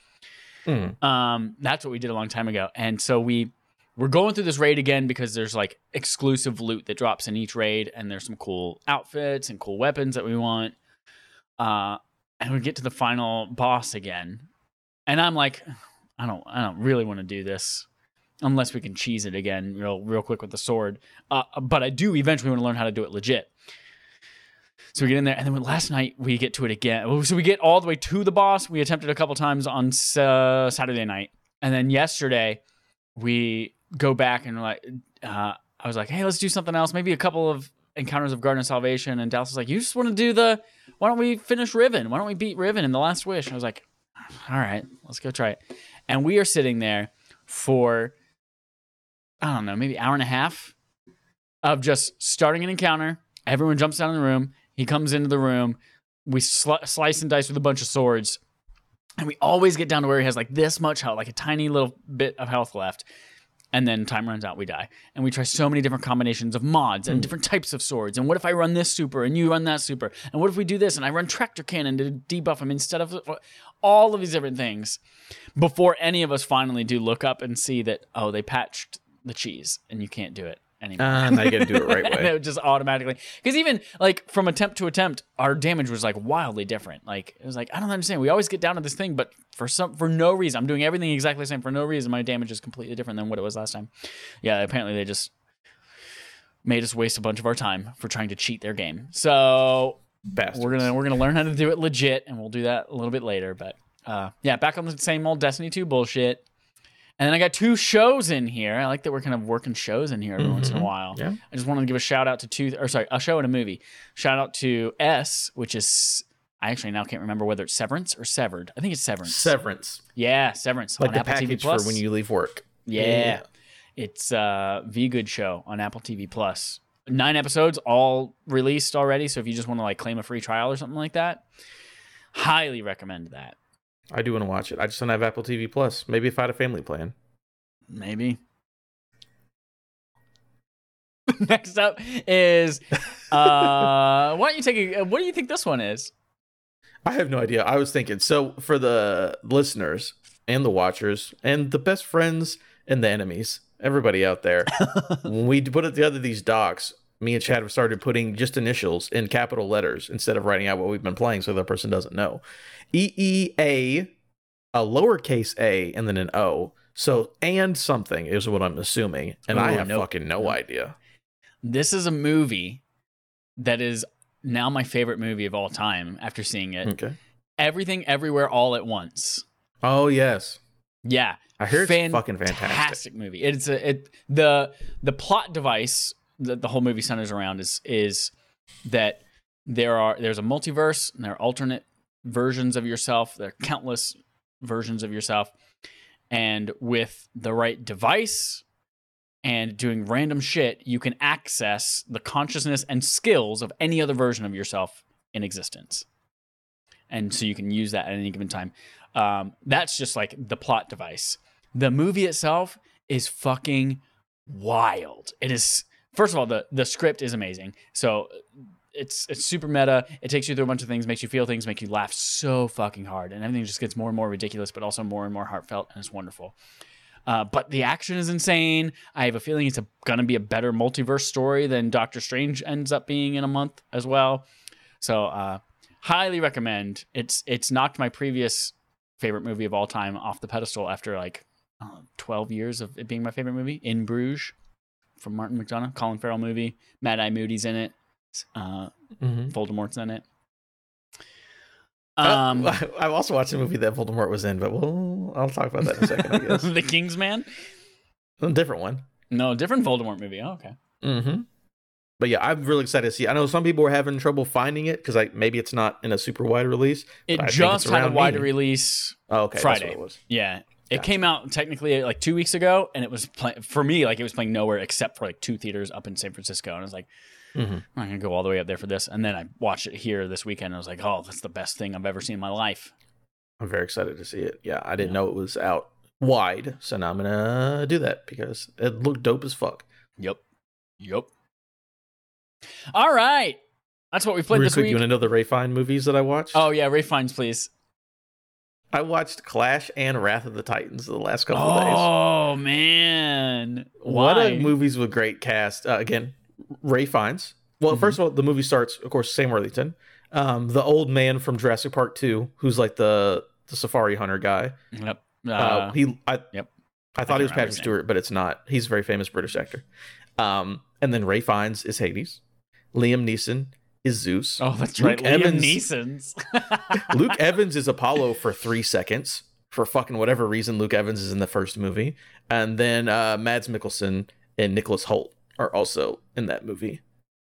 Mm. um that's what we did a long time ago. And so we we're going through this raid again because there's like exclusive loot that drops in each raid and there's some cool outfits and cool weapons that we want. Uh and we get to the final boss again. And i'm like i don't i don't really want to do this unless we can cheese it again real real quick with the sword. Uh, but i do eventually want to learn how to do it legit so we get in there, and then last night we get to it again. So we get all the way to the boss. We attempted a couple times on uh, Saturday night, and then yesterday we go back and like uh, I was like, hey, let's do something else. Maybe a couple of encounters of Garden of Salvation. And Dallas was like, you just want to do the? Why don't we finish Riven? Why don't we beat Riven in the Last Wish? I was like, all right, let's go try it. And we are sitting there for I don't know, maybe hour and a half of just starting an encounter. Everyone jumps down in the room. He comes into the room. We sli- slice and dice with a bunch of swords. And we always get down to where he has like this much health, like a tiny little bit of health left. And then time runs out, we die. And we try so many different combinations of mods and hmm. different types of swords. And what if I run this super and you run that super? And what if we do this and I run tractor cannon to debuff him instead of all of these different things before any of us finally do look up and see that, oh, they patched the cheese and you can't do it anymore. Uh, now you got to do it right <laughs> way. it would just automatically. Because even like from attempt to attempt our damage was like wildly different. Like it was like i don't understand. We always get down to this thing but for some for no reason. I'm doing everything exactly the same. For no reason my damage is completely different than what it was last time. Yeah apparently they just made us waste a bunch of our time for trying to cheat their game. So Bastards. we're gonna we're gonna learn how to do it legit and we'll do that a little bit later but uh yeah back on the same old destiny 2 bullshit and then I got two shows in here. I like that we're kind of working shows in here every once in a Mhm. while. Yeah. I just wanted to give a shout out to two, or sorry, a show and a movie. Shout out to S, which is I actually now can't remember whether it's Severance or Severed. I think it's Severance. Severance, yeah, Severance like on the Apple TV package for when you leave work. yeah. yeah. it's a V Good show on Apple TV Plus. Nine episodes, all released already. So if you just want to like claim a free trial or something like that, highly recommend that. I do want to watch it. I just don't have Apple TV Plus. Maybe if I had a family plan. Maybe. <laughs> Next up is uh, <laughs> why don't you take a, what do you think this one is? I have no idea. I was thinking so for the listeners and the watchers and the best friends and the enemies, everybody out there. <laughs> when we put it together these docs, me and Chad have started putting just initials in capital letters instead of writing out what we've been playing so the person doesn't know. E E A, a lowercase a, and then an O. So and something is what I'm assuming, and I have nope. fucking no idea. This is a movie that is now my favorite movie of all time after seeing it. Okay. Everything Everywhere All at Once. Oh yes, Yeah. I hear it's fucking fantastic. Fantastic movie. It's a it the the plot device that the whole movie centers around is is that there are there's a multiverse and there are alternate versions of yourself. There are countless versions of yourself. And with the right device and doing random shit, you can access the consciousness and skills of any other version of yourself in existence. And so you can use that at any given time. Um, that's just like the plot device. The movie itself is fucking wild. It is first of all the the script is amazing. So it's it's super meta. It takes you through a bunch of things, makes you feel things, make you laugh so fucking hard, and everything just gets more and more ridiculous, but also more and more heartfelt, and it's wonderful. Uh, but the action is insane. I have a feeling it's a, gonna be a better multiverse story than Doctor Strange ends up being in a month as well. So uh, highly recommend. It's it's knocked my previous favorite movie of all time off the pedestal after like uh, 12 years of it being my favorite movie. In Bruges from Martin McDonagh, Colin Farrell movie. Mad Eye Moody's in it. Uh, Mhm. Voldemort's in it. Uh, Um, <laughs> I've also watched a movie that Voldemort was in, but we'll I'll talk about that in a second. I guess <laughs> the Kingsman? a different one. No, different Voldemort movie. Oh, okay. Mm-hmm. But yeah, I'm really excited to see. I know some people are having trouble finding it because like maybe it's not in a super wide release. It but I think just had a around wider me. release. Oh, okay, Friday. That's what it was. Yeah. It Gotcha. came out technically like two weeks ago, and it was play- for me like it was playing nowhere except for like two theaters up in San Francisco, and I was like, Mhm. I'm not gonna go all the way up there for this. And then I watched it here this weekend, and I was like, oh, that's the best thing I've ever seen in my life. I'm very excited to see it. Yeah, I didn't know it was out wide, so now I'm gonna do that because it looked dope as fuck. Yep. Yep. All right. That's what we played Real this quick, week. you want to know the Ray Fiennes movies that I watched? Oh yeah, Ray Fiennes, please. I watched Clash and Wrath of the Titans the last couple of days. Oh man, What Why? a movies with great cast. Uh, again, Ray Fiennes. Well, Mhm. first of all, the movie starts, of course, Sam Worthington, um, the old man from Jurassic Park Two, who's like the the safari hunter guy. Yep. Uh, Uh, he, I, yep. I I thought he was Patrick. Stewart, but it's not. He's a very famous British actor. Um, and then Ray Fiennes is Hades. Liam Neeson is Zeus. oh, that's Luke right. Liam Evans- Neeson's. <laughs> Luke <laughs> Evans is Apollo for three seconds for fucking whatever reason. Luke Evans is in the first movie, and then uh, Mads Mikkelsen and Nicholas Hoult are also in that movie.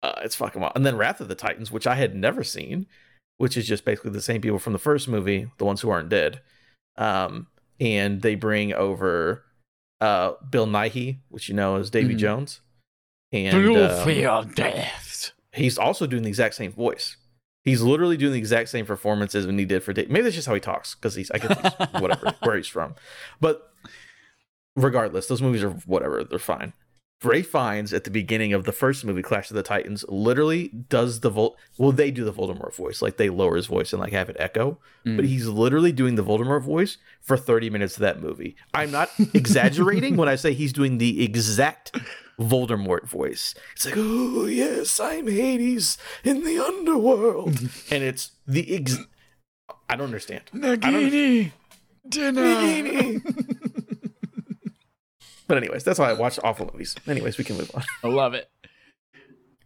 Uh, it's fucking wild. And then Wrath of the Titans, which I had never seen, which is just basically the same people from the first movie, the ones who aren't dead. Um, and they bring over uh, Bill Nighy, which you know is Davy Mhm. Jones, and Blue um, fear death. He's also doing the exact same voice. He's literally doing the exact same performance as when he did for Dave. Maybe that's just how he talks because he's I guess he's <laughs> whatever where he's from. But regardless, those movies are whatever. They're fine. Ray Fiennes at the beginning of the first movie, Clash of the Titans, literally does the Vol. Well, they do the Voldemort voice, like they lower his voice and like have it echo. Mm. But he's literally doing the Voldemort voice for thirty minutes of that movie. I'm not <laughs> exaggerating when I say he's doing the exact Voldemort voice. It's like, oh yes, I'm Hades in the underworld, <laughs> and it's the ex. I don't understand. Nagini dinner. <laughs> But anyways, that's why I watch awful movies. Anyways, we can move on. I love it.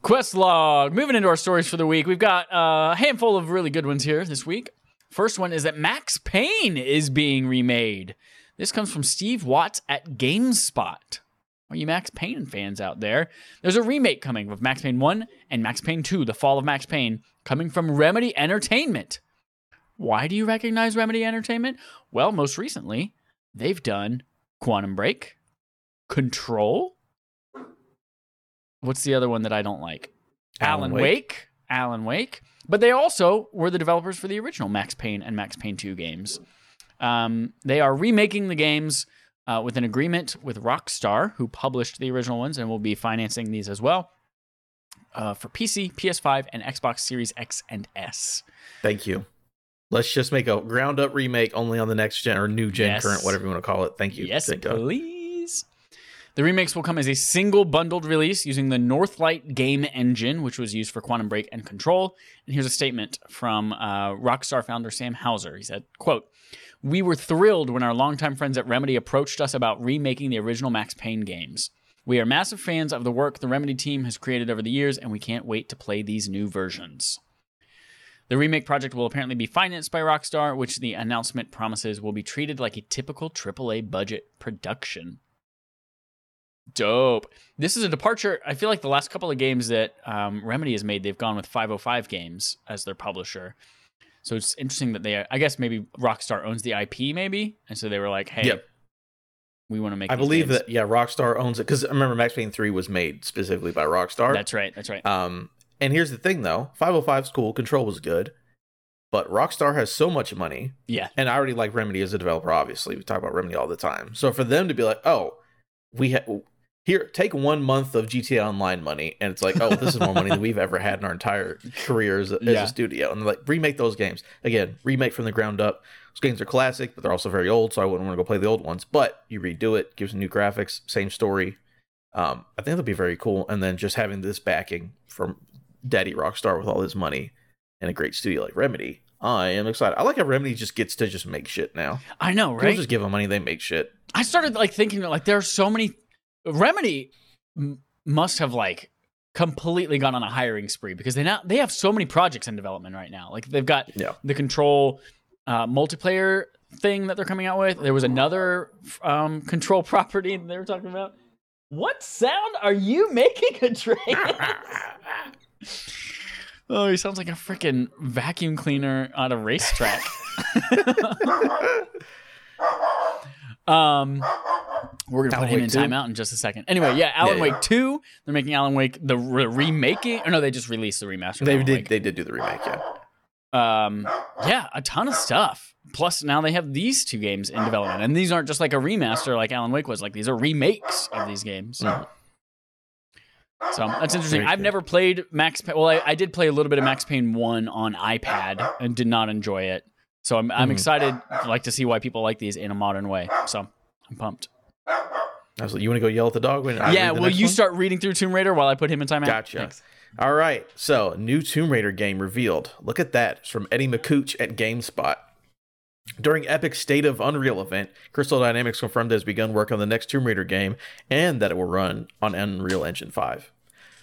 Quest log. Moving into our stories for the week, we've got uh, a handful of really good ones here this week. First one is that Max Payne is being remade. This comes from Steve Watts at GameSpot. Are you Max Payne fans out there? There's a remake coming of Max Payne 1 and Max Payne 2, The Fall of Max Payne, coming from Remedy Entertainment. Why do you recognize Remedy Entertainment? Well, most recently, they've done Quantum Break, Control. What's the other one that I don't like? Alan Alan Wake. Wake. Alan Wake. But they also were the developers for the original Max Payne and Max Payne 2 games. Um, they are remaking the games uh, with an agreement with Rockstar, who published the original ones and will be financing these as well uh, for PC, PS5, and Xbox Series X and S. Thank you. Let's just make a ground up remake only on the next gen or new gen, Yes. current, whatever you want to call it. Thank you. Yes, Thank God. please. The remakes will come as a single bundled release using the Northlight game engine, which was used for Quantum Break and Control. And here's a statement from uh, Rockstar founder Sam Houser. He said, "quote We were thrilled when our longtime friends at Remedy approached us about remaking the original Max Payne games. We are massive fans of the work the Remedy team has created over the years, and we can't wait to play these new versions." The remake project will apparently be financed by Rockstar, which the announcement promises will be treated like a typical AAA budget production. Dope. This is a departure. I feel like the last couple of games that um, Remedy has made, they've gone with 505 Games as their publisher. So it's interesting that they, I guess maybe Rockstar owns the IP, maybe, and so they were like, "Hey, Yep. we want to make." I believe games." that yeah, Rockstar owns it because I remember Max Payne three was made specifically by Rockstar. That's right. That's right. Um, and here's the thing though, 505 is cool, Control was good, but Rockstar has so much money, yeah. and I already like Remedy as a developer. Obviously, we talk about Remedy all the time. So for them to be like, oh, we ha- here take one month of GTA Online money, and it's like, oh, this is more money than we've ever had in our entire careers as Yeah. a studio, and like remake those games again, remake from the ground up. Those games are classic, but they're also very old, so I wouldn't want to go play the old ones. But you redo it, gives new graphics, same story. Um, I think that'll be very cool. And then just having this backing from Daddy Rockstar with all his money and a great studio like Remedy, I am excited. I like how Remedy just gets to just make shit now. I know, People right? just give them money, they make shit. I started like thinking that like there are so many Remedy m- must have like completely gone on a hiring spree because they now they have so many projects in development right now. Like they've got Yeah. the control uh, multiplayer thing that they're coming out with. There was another um, control <laughs> property they were talking about. What sound are you <laughs> making, a <laughs> oh, he sounds like a freaking vacuum cleaner on a racetrack. Um, we're gonna Alan put him Wake in 2? timeout in just a second. Anyway, yeah, Alan Yeah, yeah. Wake two. They're making Alan Wake the re- remaking. Or no, they just released the remaster. they Alan did Wake. they did do the remake, yeah. Um, yeah, a ton of stuff. Plus, now they have these two games in development, and these aren't just like a remaster like Alan Wake was. Like these are remakes of these games. Mhm. So that's interesting. Very I've good. never played Max. Payne. Well, I, I did play a little bit of Max Payne one on iPad and did not enjoy it. So I'm I'm Mhm. excited, like to see why people like these in a modern way. So I'm pumped. Like, you want to go yell at the dog when I yeah, will you one? start reading through Tomb Raider while I put him in timeout? Gotcha. Thanks. All right. So, new Tomb Raider game revealed. Look at that. It's from Eddie Makuch at GameSpot. During Epic's State of Unreal event, Crystal Dynamics confirmed it has begun work on the next Tomb Raider game and that it will run on Unreal Engine 5.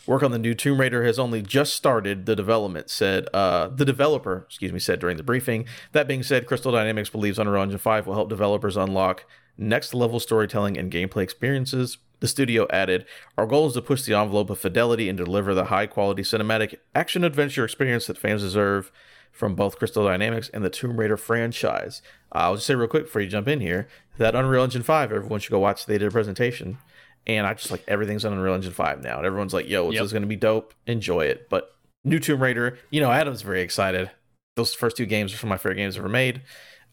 Work on the new Tomb Raider has only just started. The development said, uh, the developer, excuse me, said during the briefing. That being said, Crystal Dynamics believes Unreal Engine 5 will help developers unlock next level storytelling and gameplay experiences. The studio added, Our goal is to push the envelope of fidelity and deliver the high quality cinematic action adventure experience that fans deserve from both Crystal Dynamics and the Tomb Raider franchise. Uh, I'll just say real quick before you jump in here that Unreal Engine 5, everyone should go watch. They did a presentation. And I just like everything's on Unreal Engine 5 now. And everyone's like, yo, this Yep. is going to be dope. Enjoy it. But new Tomb Raider, you know, Adam's very excited. Those first two games are some of my favorite games ever made.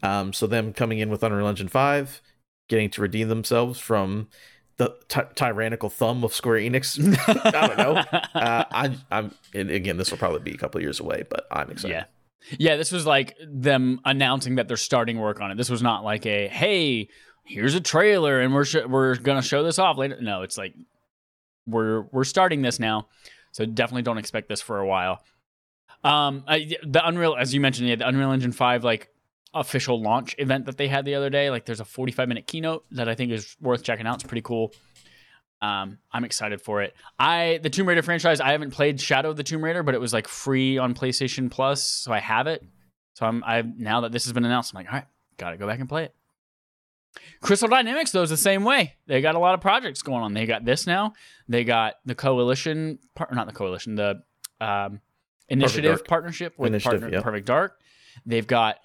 Um, so them coming in with Unreal Engine 5, getting to redeem themselves from the ty- tyrannical thumb of Square Enix. <laughs> I don't know. Uh, I, I'm, and again, this will probably be a couple years away, but I'm excited. Yeah. Yeah, this was like them announcing that they're starting work on it. This was not like a hey, here's a trailer and we're sh- we're gonna show this off later. No, it's like we're we're starting this now, so definitely don't expect this for a while. Um, I, the Unreal, as you mentioned, yeah, the Unreal Engine Five like official launch event that they had the other day. Like, there's a 45 minute keynote that I think is worth checking out. It's pretty cool. Um, I'm excited for it. I the Tomb Raider franchise. I haven't played Shadow of the Tomb Raider, but it was like free on PlayStation Plus, so I have it. So I'm I now that this has been announced, I'm like, all right, gotta go back and play it. Crystal Dynamics though is the same way. They got a lot of projects going on. They got this now. They got the coalition, part, not the coalition, the um, initiative partnership with Initiative, partner, yeah. Perfect Dark. They've got.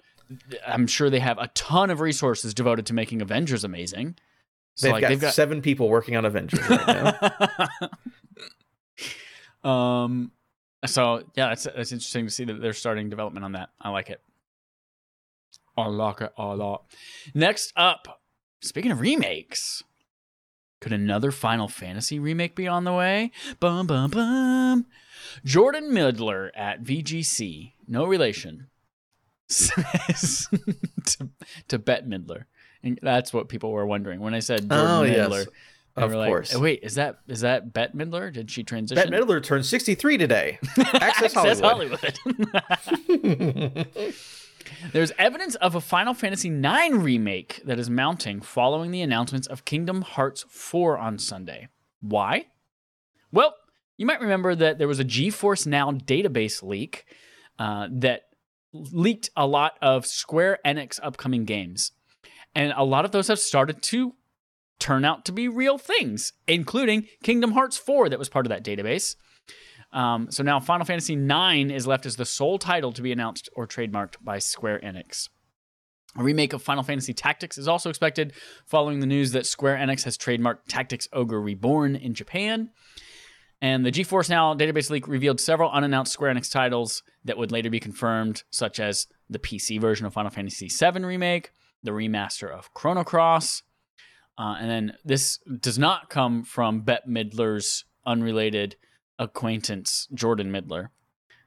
I'm sure they have a ton of resources devoted to making Avengers amazing. So They've, like got they've got seven people working on Avengers right now. <laughs> um so yeah that's that's interesting to see that they're starting development on that i like it i like it a lot next up speaking of remakes, could another Final Fantasy remake be on the way? Bum bum bum. Jordan Middler at VGC, no relation, <laughs> says to, to Bette Midler. And that's what people were wondering when I said oh, Jordan Oh, yes. Middler. they Of like, course. Wait, is that is that Bette Midler? Did she transition? Bette Midler turned 63 today. <laughs> Access Hollywood. Access Hollywood. <laughs> There's evidence of a Final Fantasy IX remake that is mounting following the announcements of Kingdom Hearts 4 on Sunday. Why? Well, you might remember that there was a GeForce Now database leak uh, that leaked a lot of Square Enix upcoming games. And a lot of those have started to turn out to be real things, including Kingdom Hearts 4 that was part of that database. Um, so now Final Fantasy IX is left as the sole title to be announced or trademarked by Square Enix. A remake of Final Fantasy Tactics is also expected following the news that Square Enix has trademarked Tactics Ogre Reborn in Japan. And the GeForce Now database leak revealed several unannounced Square Enix titles that would later be confirmed, such as the PC version of Final Fantasy VII Remake, the remaster of Chrono Cross. Uh, and then this does not come from Bette Midler's unrelated acquaintance, Jordan Middler.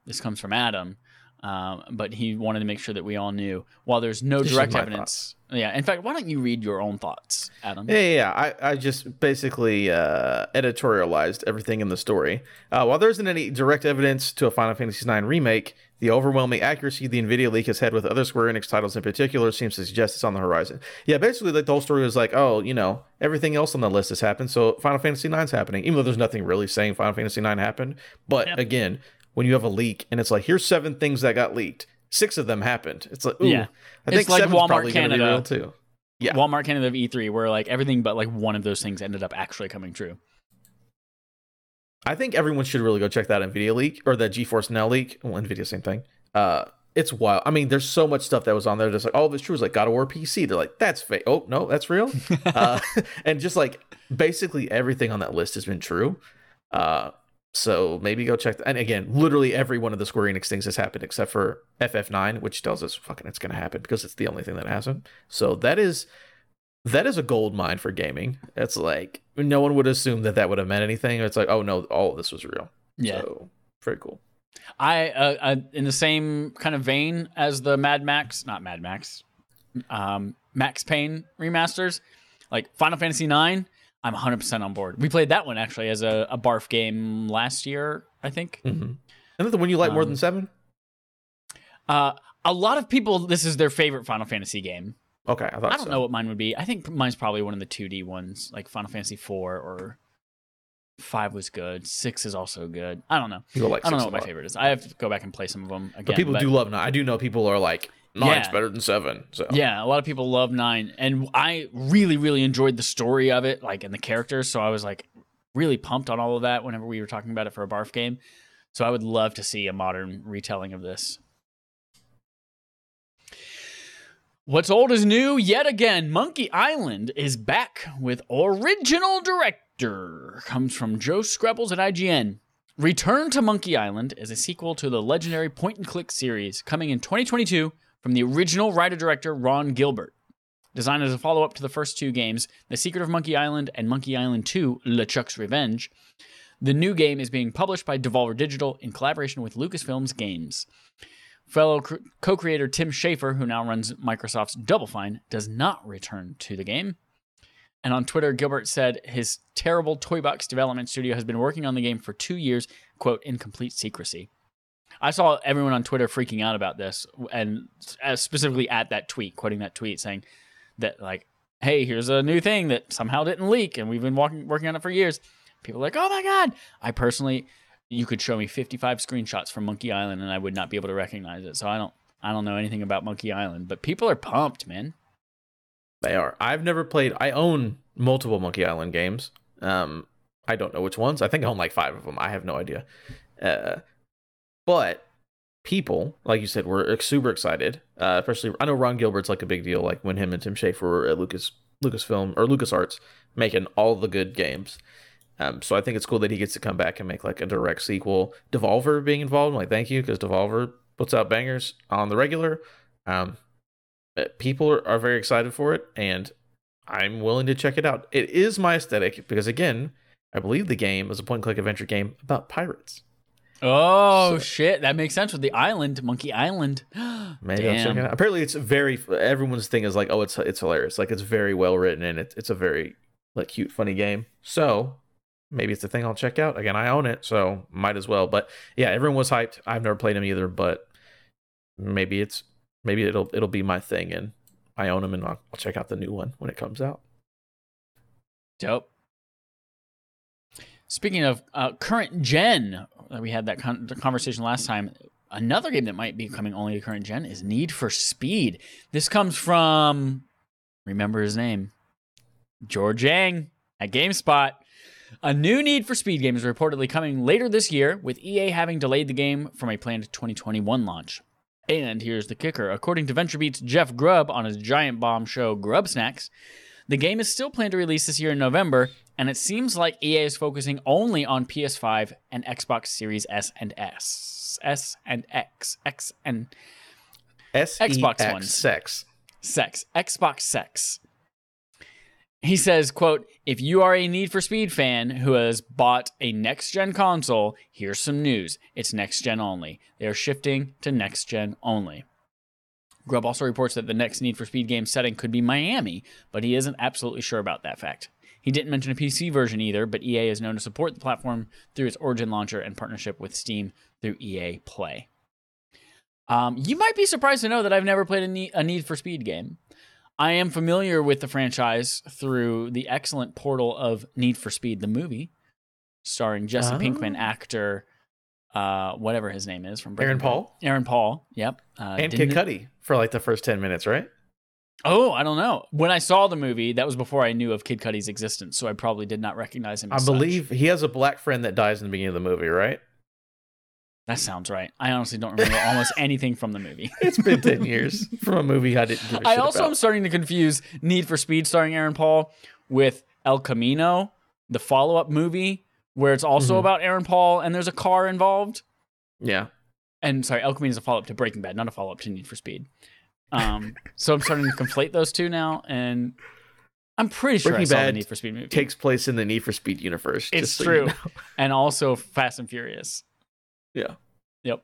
This comes from Adam, um, but he wanted to make sure that we all knew. While there's no This direct evidence, yeah. In fact, why don't you read your own thoughts, Adam? Yeah, yeah, yeah. I, I just basically uh, editorialized everything in the story. Uh, while there isn't any direct evidence to a Final Fantasy IX remake, the overwhelming accuracy the NVIDIA leak has had with other Square Enix titles in particular seems to suggest it's on the horizon. Yeah, basically, like the whole story was like, oh, you know, everything else on the list has happened, so Final Fantasy IX's happening, even though there's nothing really saying Final Fantasy IX happened. But Yeah. again, when you have a leak and it's like, here's seven things that got leaked, six of them happened. It's like, ooh, Yeah. I It's think like seven's Walmart probably going to be Canada. real too. Yeah. Walmart Canada of E3, where like everything but like one of those things ended up actually coming true. I think everyone should really go check that Nvidia leak or the GeForce Now leak. Well, Nvidia, same thing. Uh, it's wild. I mean, there's so much stuff that was on there. Just like, oh, this true. It's like God of War PC. They're like, that's fake. Oh no, that's real. <laughs> uh, <laughs> and just like basically everything on that list has been true. Uh, so maybe go check. That. And again, literally every one of the Square Enix things has happened except for FF9, which tells us fucking it's gonna happen because it's the only thing that hasn't. So that is that is a gold mine for gaming. It's like no one would assume that that would have meant anything. It's like, oh no, all of this was real. Yeah. So very cool. I, uh, uh, in the same kind of vein as the Mad Max, not Mad Max, um, Max Payne remasters, like Final Fantasy IX, I'm 100% on board. We played that one actually as a, a barf game last year, I think. Mm-hmm. Isn't that the one you like more Um, than seven? Uh, a lot of people, this is their favorite Final Fantasy game. Okay, I thought I don't so. know what mine would be. I think mine's probably one of the 2D ones, like Final Fantasy 4 or 5 was good. 6 is also good. I don't know. People like I don't know what my favorite is. I have to go back and play some of them again. But people do love nine. I do know people are like nine's Yeah. better than seven. So Yeah, a lot of people love nine, and I really, really enjoyed the story of it, like and the characters. So I was like really pumped on all of that whenever we were talking about it for a barf game. So I would love to see a modern retelling of this. What's old is new yet again. Monkey Island is back with original director. Comes from Joe Skrebels at IGN. Return to Monkey Island is a sequel to the legendary point and click series coming in 2022 from the original writer director Ron Gilbert. Designed as a follow up to the first two games, The Secret of Monkey Island and Monkey Island 2 LeChuck's Revenge, the new game is being published by Devolver Digital in collaboration with Lucasfilms Games. Fellow co creator Tim Schafer, who now runs Microsoft's Double Fine, does not return to the game. And on Twitter, Gilbert said his terrible Toybox development studio has been working on the game for two years, quote, in complete secrecy. I saw everyone on Twitter freaking out about this, and specifically at that tweet, quoting that tweet, saying that, like, hey, here's a new thing that somehow didn't leak, and we've been walking, working on it for years. People are like, oh my God. I personally, you could show me 55 screenshots from Monkey Island, and I would not be able to recognize it. So I don't, I don't know anything about Monkey Island, but people are pumped, man. they are. I've never played. I own multiple Monkey Island games. Um, I don't know which ones. I think I own like five of them. I have no idea. Uh, but people, like you said, were super excited. Uh, especially, I know Ron Gilbert's like a big deal. Like when him and Tim Schafer were at Lucas Lucasfilm or LucasArts making all the good games. Um, so I think it's cool that he gets to come back and make like a direct sequel. Devolver being involved, I'm like thank you because Devolver puts out bangers on the regular. Um, uh, people are, are very excited for it, and I'm willing to check it out. It is my aesthetic because again, I believe the game is a point point-click adventure game about pirates. Oh So- shit, that makes sense with the island, Monkey Island. <gasps> Maybe I'll check it out. Apparently, it's very. Everyone's thing is like, oh, it's it's hilarious. Like it's very well written and it's it's a very like cute, funny game. So maybe it's a thing I'll check out. Again, I own it, so might as well. But yeah, everyone was hyped. I've never played them either, but maybe it's maybe it'll it'll be my thing, and I own them, and I'll, I'll check out the new one when it comes out. Dope. Speaking of uh, current gen, uh, we had that con- conversation last time. Another game that might be coming only to current gen is Need for Speed. This comes from, remember his name, George Yang at GameSpot. A new Need for Speed game is reportedly coming later this year, with EA having delayed the game from a planned 2021 launch. And here's the kicker according to VentureBeat's Jeff Grubb on his giant bomb show Grubbsnax, the game is still planned to release this year in November, and it seems like EA is focusing only on PS5 and Xbox Series S and S. S and X. X and S Xbox ones. sex. sex. Xbox sex. He says, quote, if you are a Need for Speed fan who has bought a next gen console, here's some news. It's next gen only. They are shifting to next gen only. Grubb also reports that the next Need for Speed game setting could be Miami, but he isn't absolutely sure about that fact. He didn't mention a PC version either, but EA is known to support the platform through its Origin launcher and partnership with Steam through EA Play. Um, you might be surprised to know that I've never played a Need, a Need for Speed game. I am familiar with the franchise through the excellent portal of Need for Speed, the movie, starring Jesse Oh. Pinkman, actor, uh, whatever his name is from Breaking Aaron. Paul Aaron Paul. Yep. Uh, and Kid Cudi for like the first ten minutes, right? Oh, I don't know. When I saw the movie, that was before I knew of Kid Cudi's existence, so I probably did not recognize him. I such. believe he has a black friend that dies in the beginning of the movie, right? That sounds right. I honestly don't remember almost <laughs> anything from the movie. <laughs> It's been 10 years from a movie I didn't give a I also about. am starting to confuse Need for Speed starring Aaron Paul with El Camino, the follow up movie where it's also Mhm. about Aaron Paul and there's a car involved. yeah. And sorry, El Camino is a follow up to Breaking Bad, not a follow up to Need for Speed. Um, <laughs> so I'm starting to conflate those two now, and I'm pretty sure Breaking I saw the Bad Need for Speed movie. Takes place in the Need for Speed universe. It's so you true. know. and also Fast and Furious. Yeah. Yep.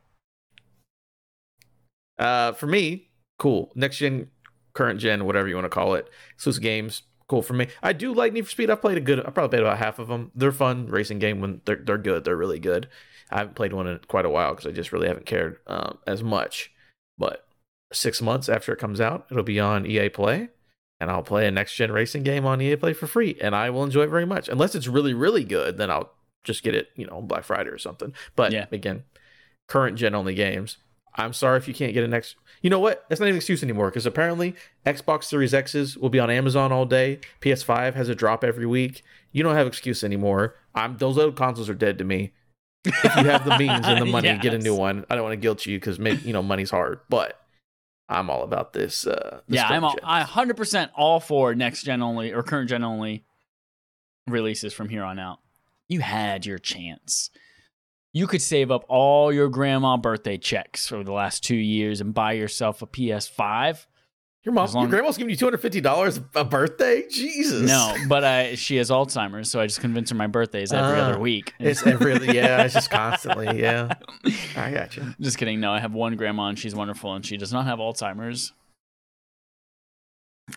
Uh, for me, cool. Next gen, current gen, whatever you want to call it. Exclusive games, cool for me. I do like Need for Speed. I've played a good. I probably played about half of them. They're fun racing game when they're they're good. They're really good. I haven't played one in quite a while because I just really haven't cared um, as much. But six months after it comes out, it'll be on EA Play, and I'll play a next gen racing game on EA Play for free, and I will enjoy it very much. Unless it's really really good, then I'll just get it, you know, on Black Friday or something. But Yeah. again, current gen only games. I'm sorry if you can't get an X. You know what? That's not even an excuse anymore because apparently Xbox Series X's will be on Amazon all day. PS5 has a drop every week. You don't have excuse anymore. I'm those old consoles are dead to me. If you have the means and the <laughs> money, get a new one. I don't want to guilt you because you know money's hard, but I'm all about this. Uh, this yeah, I'm all. I 100% all for next gen only or current gen only releases from here on out. You had your chance. You could save up all your grandma birthday checks for the last two years and buy yourself a PS5. Your mom, your grandma's giving you two hundred fifty dollars a birthday. Jesus. No, but I, she has Alzheimer's, so I just convince her my birthday is every Ah, other week. <laughs> it's every yeah. It's just constantly yeah. <laughs> I got you. Just kidding. No, I have one grandma and she's wonderful and she does not have Alzheimer's.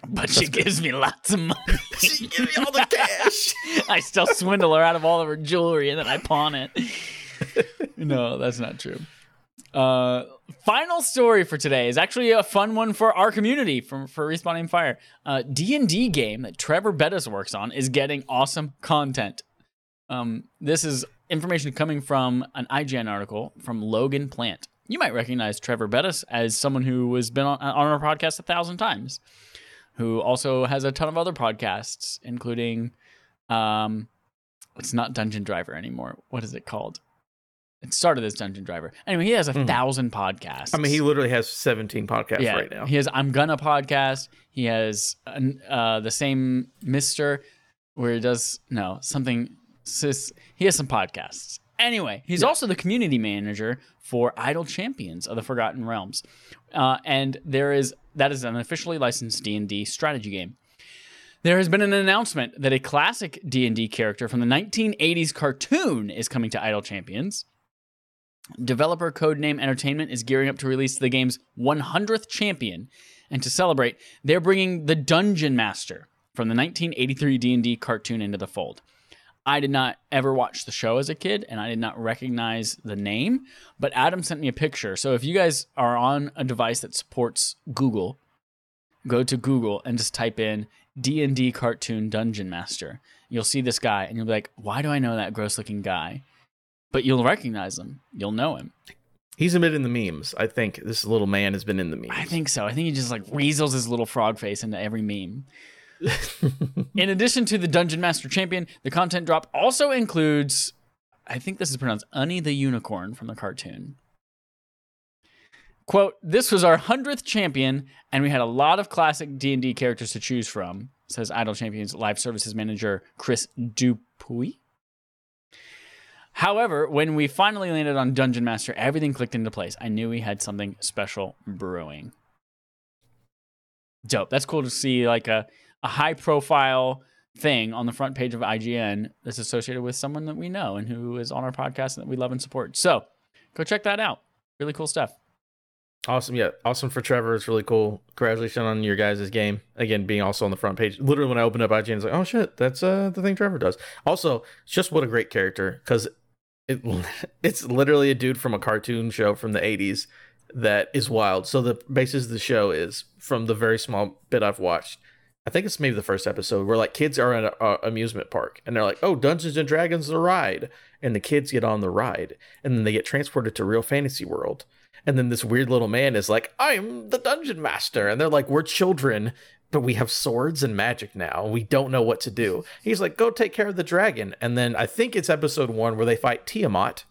But she gives me lots of money. <laughs> She give me all the <laughs> cash. I still swindle her out of all of her jewelry and then I pawn it. <laughs> no, that's not true. Uh, final story for today is actually a fun one for our community from for Respawning Fire. Uh, D and D game that Trevor Bettis works on is getting awesome content. Um, this is information coming from an IGN article from Logan Plant. You might recognize Trevor Bettis as someone who has been on, on our podcast a thousand times, who also has a ton of other podcasts, including, um, it's not Dungeon Driver anymore. What is it called? It started as Dungeon Driver. Anyway, he has a Mhm. thousand podcasts. I mean, he literally has 17 podcasts right now. He has I'm Gonna podcast. He has uh, the same Mister where he does no something. Sis, he has some podcasts. Anyway, he's also the community manager for Idle Champions of the Forgotten Realms, uh, and there is that is an officially licensed D and D strategy game. There has been an announcement that a classic D&D character from the 1980s cartoon is coming to Idle Champions. Developer Codename Entertainment is gearing up to release the game's 100th champion, and to celebrate, they're bringing the Dungeon Master from the 1983 D&D cartoon into the fold. I did not ever watch the show as a kid and I did not recognize the name, but Adam sent me a picture. So if you guys are on a device that supports Google, go to Google and just type in D&D cartoon Dungeon Master. You'll see this guy and you'll be like, "Why do I know that gross-looking guy?" But you'll recognize him. You'll know him. He's been in the memes. I think this little man has been in the memes. I think so. I think he just like weasels his little frog face into every meme. In addition to the Dungeon Master Champion, the content drop also includes, I think this is pronounced Unny the Unicorn from the cartoon. Quote, this was our 100th champion, and we had a lot of classic D&D characters to choose from, says Idle Champions live services manager Chris Dupuy. However, when we finally landed on Dungeon Master, everything clicked into place. I knew we had something special brewing. Dope. That's cool to see like a, a high profile thing on the front page of IGN that's associated with someone that we know and who is on our podcast and that we love and support. So go check that out. Really cool stuff. Awesome, yeah, awesome for Trevor. It's really cool. Congratulations on your guys' game again, being also on the front page. Literally, when I opened up IGN, it's like, oh shit, that's uh the thing Trevor does. Also, just what a great character because it <laughs> it's literally a dude from a cartoon show from the '80s that is wild. So the basis of the show is from the very small bit I've watched. I think it's maybe the first episode where like kids are in an amusement park and they're like, "Oh, Dungeons and Dragons the ride," and the kids get on the ride and then they get transported to real fantasy world and then this weird little man is like, I'm the dungeon master. And they're like, We're children, but we have swords and magic now. We don't know what to do. He's like, Go take care of the dragon. And then I think it's episode one where they fight Tiamat,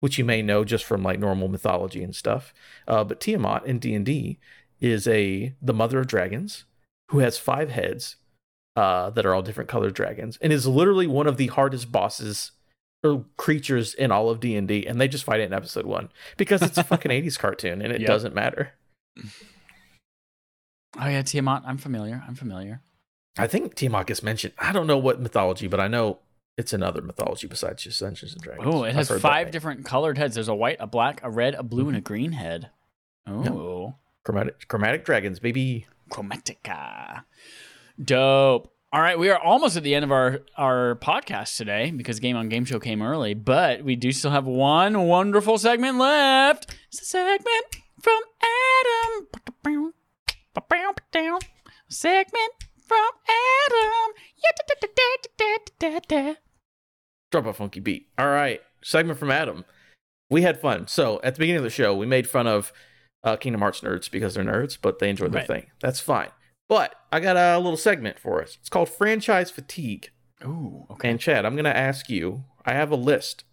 which you may know just from like normal mythology and stuff. Uh, but Tiamat in D&D is a the mother of dragons who has five heads uh, that are all different colored dragons and is literally one of the hardest bosses or creatures in all of D&D and they just fight it in episode 1 because it's a <laughs> fucking 80s cartoon and it yep. doesn't matter. Oh yeah, Tiamat, I'm familiar. I'm familiar. I think Tiamat gets mentioned. I don't know what mythology, but I know it's another mythology besides just Dungeons and Dragons. Oh, it has five different colored heads. There's a white, a black, a red, a blue, mm-hmm. and a mm-hmm. green head. Oh. Chromatic chromatic dragons, baby. Chromatica. Dope. All right, we are almost at the end of our our podcast today because Game on Game Show came early, but we do still have one wonderful segment left. It's a segment from Adam. Segment from Adam. Drop a funky beat. All right, segment from Adam. We had fun. So at the beginning of the show, we made fun of uh, Kingdom Hearts nerds because they're nerds, but they enjoy their right. thing. That's fine. But I got a little segment for us. It's called franchise fatigue. Ooh, okay. And Chad, I'm going to ask you. I have a list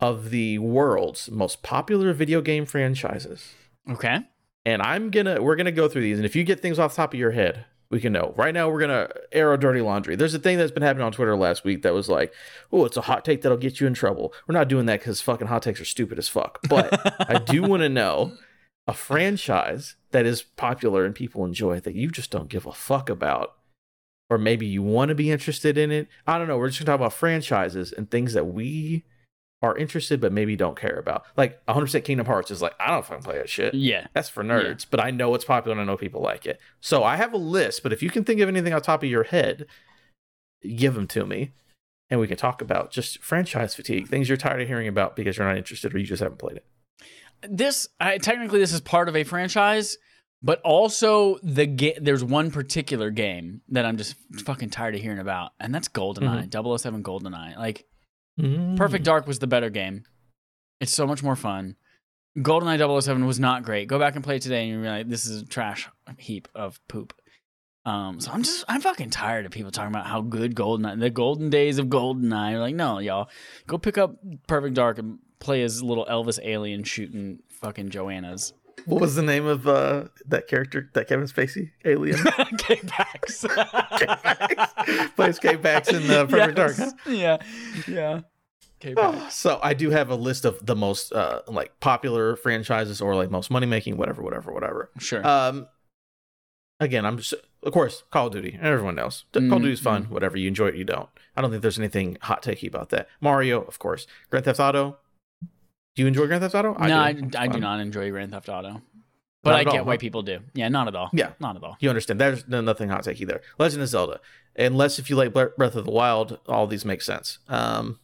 of the world's most popular video game franchises. Okay. And I'm gonna we're gonna go through these, and if you get things off the top of your head, we can know. Right now, we're gonna air dirty laundry. There's a thing that's been happening on Twitter last week that was like, "Oh, it's a hot take that'll get you in trouble." We're not doing that because fucking hot takes are stupid as fuck. But I do <laughs> want to know a franchise that is popular and people enjoy that you just don't give a fuck about or maybe you want to be interested in it. I don't know. We're just going to talk about franchises and things that we are interested but maybe don't care about. Like 100% kingdom hearts is like i don't fucking play that shit. Yeah. That's for nerds yeah. but i know it's popular and i know people like it. So i have a list but if you can think of anything on top of your head give them to me and we can talk about just franchise fatigue things you're tired of hearing about because you're not interested or you just haven't played it this I, technically this is part of a franchise, but also the game. There's one particular game that I'm just fucking tired of hearing about, and that's GoldenEye, mm-hmm. 007 GoldenEye. Like, mm-hmm. Perfect Dark was the better game. It's so much more fun. GoldenEye 007 was not great. Go back and play it today, and you realize this is a trash heap of poop. Um, so I'm just I'm fucking tired of people talking about how good GoldenEye, the golden days of GoldenEye. You're like, no, y'all, go pick up Perfect Dark and play as little Elvis alien shooting fucking Joannas. What was the name of uh, that character, that Kevin Spacey alien? <laughs> K-Pax. K-Pax. Plays K-Pax in uh, Perfect yes. Dark. Huh? Yeah, yeah. Oh, so I do have a list of the most uh, like popular franchises or like most money making, whatever, whatever, whatever. Sure. Um, again, I'm just of course, Call of Duty. Everyone knows. Call of Duty's fun. Whatever you enjoy it, you don't. I don't think there's anything hot takey about that. Mario, of course. Grand Theft Auto. Do you enjoy Grand Theft Auto? no, I, I do not enjoy Grand Theft Auto, but Not I get all, why huh? people do. Yeah, not at all. Yeah. not at all. You understand? There's nothing hot takey there. Legend of Zelda. Unless if you like Breath of the Wild, all these make sense. Um,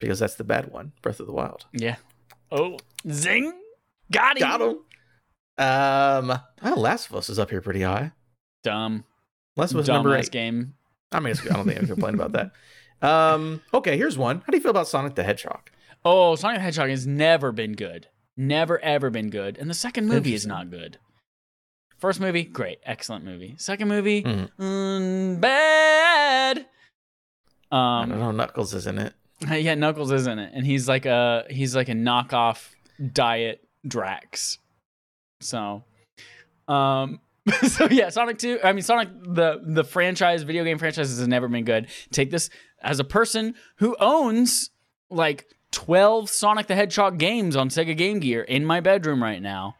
because that's the bad one, Breath of the Wild. Yeah. Oh, zing! Got him. Got him. Um, oh, Last of Us is up here pretty high. Dumb. Last of Us Dumb number eight. game. I mean, it's, I don't think I can complain about that. Um, okay, here's one. How do you feel about Sonic the Hedgehog? Oh, Sonic the Hedgehog has never been good. Never ever been good. And the second movie is not good. First movie, great, excellent movie. Second movie, Mhm. mm, bad. I don't Um, know. Knuckles is in it. <laughs> yeah, Knuckles is in it, and he's like a he's like a knockoff diet Drax. So, um, <laughs> so yeah, Sonic Two. I mean, Sonic the the franchise, video game franchise, has never been good. Take this as a person who owns like twelve Sonic the Hedgehog games on Sega Game Gear in my bedroom right now.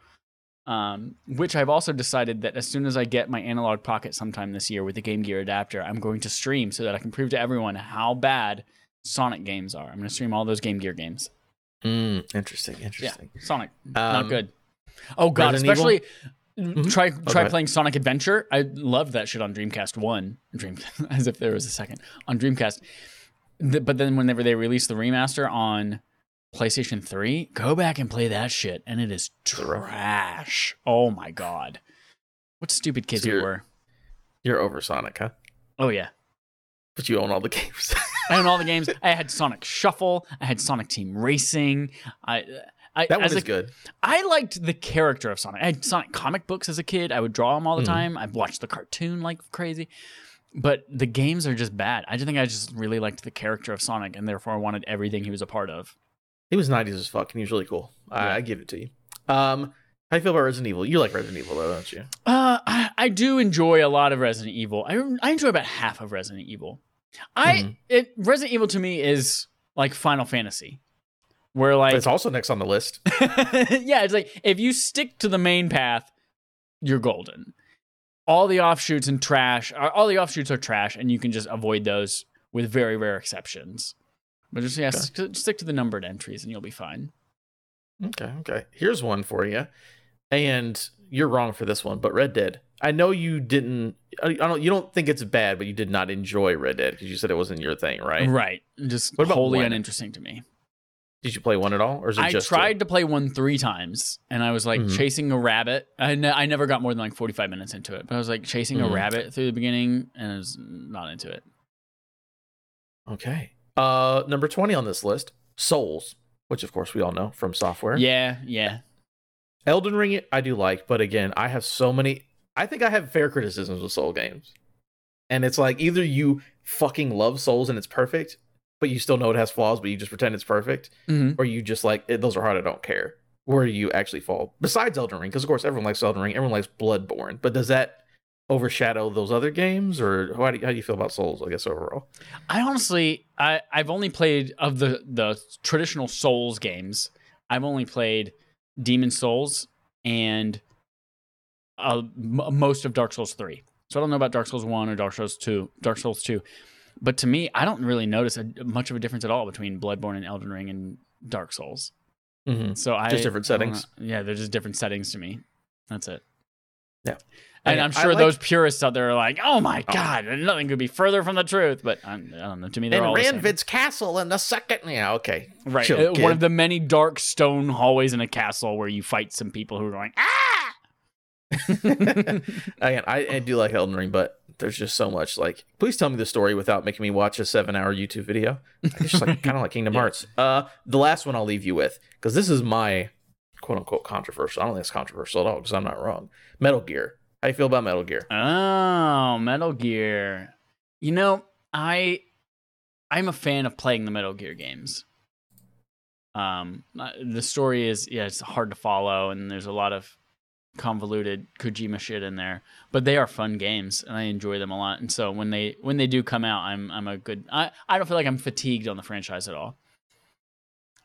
Um, which I've also decided that as soon as I get my Analogue Pocket sometime this year with the Game Gear adapter, I'm going to stream so that I can prove to everyone how bad Sonic games are. I'm going to stream all those Game Gear games. Mm, interesting. Yeah, Interesting. Sonic, not Um, good. Oh god, Resident especially Mhm. try try ahead. playing Sonic Adventure. I loved that shit on Dreamcast One, Dream <laughs> as if there was a second on Dreamcast. The- but then whenever they released the remaster on PlayStation Three, go back and play that shit, and it is trash. Oh my god, what stupid kids So we were. You're over Sonic, huh? Oh yeah, But you own all the games. <laughs> I own all the games. I had Sonic Shuffle. I had Sonic Team Racing. I. I, that one is a good. I liked the character of Sonic. I had Sonic comic books as a kid. I would draw them all the Mhm. time. I've watched the cartoon like crazy. But the games are just bad. I just think I just really liked the character of Sonic and therefore I wanted everything he was a part of. He was 90s as fuck, and he was really cool. I, Yeah. I give it to you. Um, how do you feel about Resident Evil? You like Resident Evil, though, don't you? Uh, I, I do enjoy a lot of Resident Evil. I, I enjoy about half of Resident Evil. I Mhm. it Resident Evil to me is like Final Fantasy, where like it's also next on the list. <laughs> yeah, it's like if you stick to the main path, you're golden. All the offshoots and trash, uh, all the offshoots are trash, and you can just avoid those with very rare exceptions. But just yeah, Okay. st- stick to the numbered entries, and you'll be fine. Okay, okay. Here's one for you. And you're wrong for this one, but Red Dead. I know you didn't. I I don't. You don't think it's bad, but you did not enjoy Red Dead because you said it wasn't your thing, right? Right, just What about wholly one? uninteresting to me. Did you play one at all, or is it I just two? tried to play one three times, and I was like Mhm. chasing a rabbit. I, ne- I never got more than like 45 minutes into it, but I was like chasing a Mhm. rabbit through the beginning, and I was not into it. Okay. Uh, number twenty on this list, Souls, which of course we all know FromSoftware. Yeah, yeah. Elden Ring, I do like, but again, I have so many. I think I have fair criticisms with Soul games, and it's like either you fucking love Souls and it's perfect, but you still know it has flaws, but you just pretend it's perfect, hmm or you just like "Eh, those are hard. I don't care. Where you actually fall. Besides Elden Ring, because of course everyone likes Elden Ring, everyone likes Bloodborne, but does that overshadow those other games, or how do you, how do you feel about Souls? I guess overall. I honestly, I I've only played of the the traditional Souls games. I've only played Demon Souls and uh, m- most of Dark Souls three. So I don't know about Dark Souls one or Dark Souls two. Dark Souls two, but to me, I don't really notice a, much of a difference at all between Bloodborne and Elden Ring and Dark Souls. Mm-hmm. So I Just different settings. Yeah, they're just different settings to me. That's it. Yeah. And I- I'm sure like- those purists out there are like, "Oh my Oh. god, nothing could be further from the truth." But I'm, I don't know. To me, they're And all the. Ranvid's castle in the second. Yeah, okay. Right. Chill, Uh, kid. one of the many dark stone hallways in a castle where you fight some people who are going, ah! <laughs> Again, I, I do like Elden Ring, but there's just so much. Like, please tell me the story without making me watch a seven-hour YouTube video. It's just like kind of like Kingdom <laughs> Yeah. Hearts. Uh, the last one I'll leave you with because this is my quote-unquote controversial. I don't think it's controversial at all because I'm not wrong. Metal Gear. How you feel about Metal Gear? Oh, Metal Gear. You know, I I'm a fan of playing the Metal Gear games. Um, the story is yeah, it's hard to follow, and there's a lot of convoluted Kojima shit in there, but they are fun games, and I enjoy them a lot. And so when they when they do come out, I'm I'm a good. I I don't feel like I'm fatigued on the franchise at all.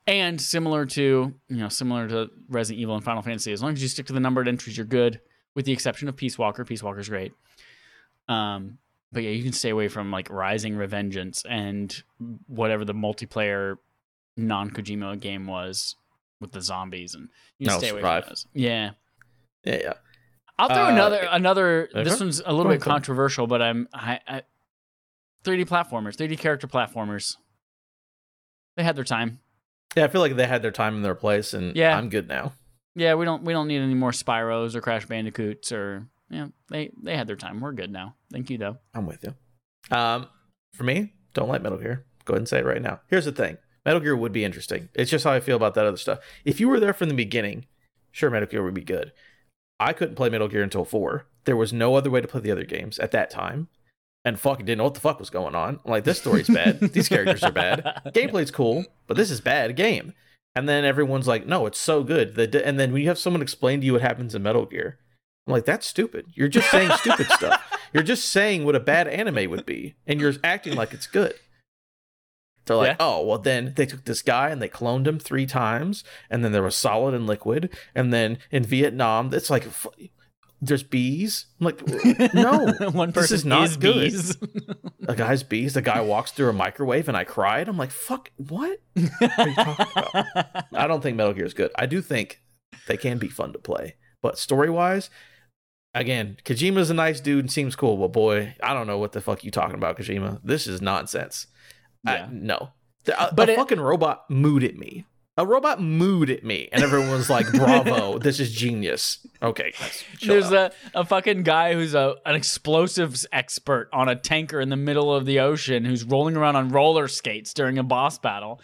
And similar to you know similar to Resident Evil and Final Fantasy, as long as you stick to the numbered entries, you're good. With the exception of Peace Walker, Peace Walker's great. Um, but yeah, you can stay away from like Rising Revengeance and whatever the multiplayer non Kojima game was with the zombies, and you No, stay away Survive. from those. Yeah, Yeah, yeah. I'll throw Uh, another another. This one's a little bit controversial, but I'm I, I 3D platformers, 3D character platformers. They had their time. Yeah, I feel like they had their time in their place, and Yeah. I'm good now. Yeah, we don't we don't need any more Spyros or Crash Bandicoots or yeah. They they had their time. We're good now. Thank you though. I'm with you. Um, for me, don't like Metal Gear. Go ahead and say it right now. Here's the thing: Metal Gear would be interesting. It's just how I feel about that other stuff. If you were there from the beginning, sure, Metal Gear would be good. I couldn't play Metal Gear until four. There was no other way to play the other games at that time, and fucking didn't know what the fuck was going on. I'm like, this story's bad. <laughs> These characters are bad. Gameplay's cool, but this is bad game. And then everyone's like, no, it's so good. The, and then when you have someone explain to you what happens in Metal Gear, I'm like, that's stupid. You're just saying stupid <laughs> stuff. You're just saying what a bad anime would be, and you're acting like it's good. They're like, Yeah. oh, well, then they took this guy and they cloned him three times, and then there was solid and liquid, and then in Vietnam, it's like, there's bees. I'm like, <laughs> no, one this person is not good. bees. a guy's bees. The guy walks through a microwave, and I cried. I'm like, fuck, what? are you talking about? I don't think Metal Gear is good. I do think they can be fun to play, but story wise, again, Kojima's a nice dude and seems cool, but boy, I don't know what the fuck you talking about, Kojima. This is nonsense. I- no, a, But a it- fucking robot mooed at me. A robot mooed at me, and everyone was like, "Bravo, <laughs> this is genius." Okay, There's a, a fucking guy who's a an explosives expert on a tanker in the middle of the ocean who's rolling around on roller skates during a boss battle.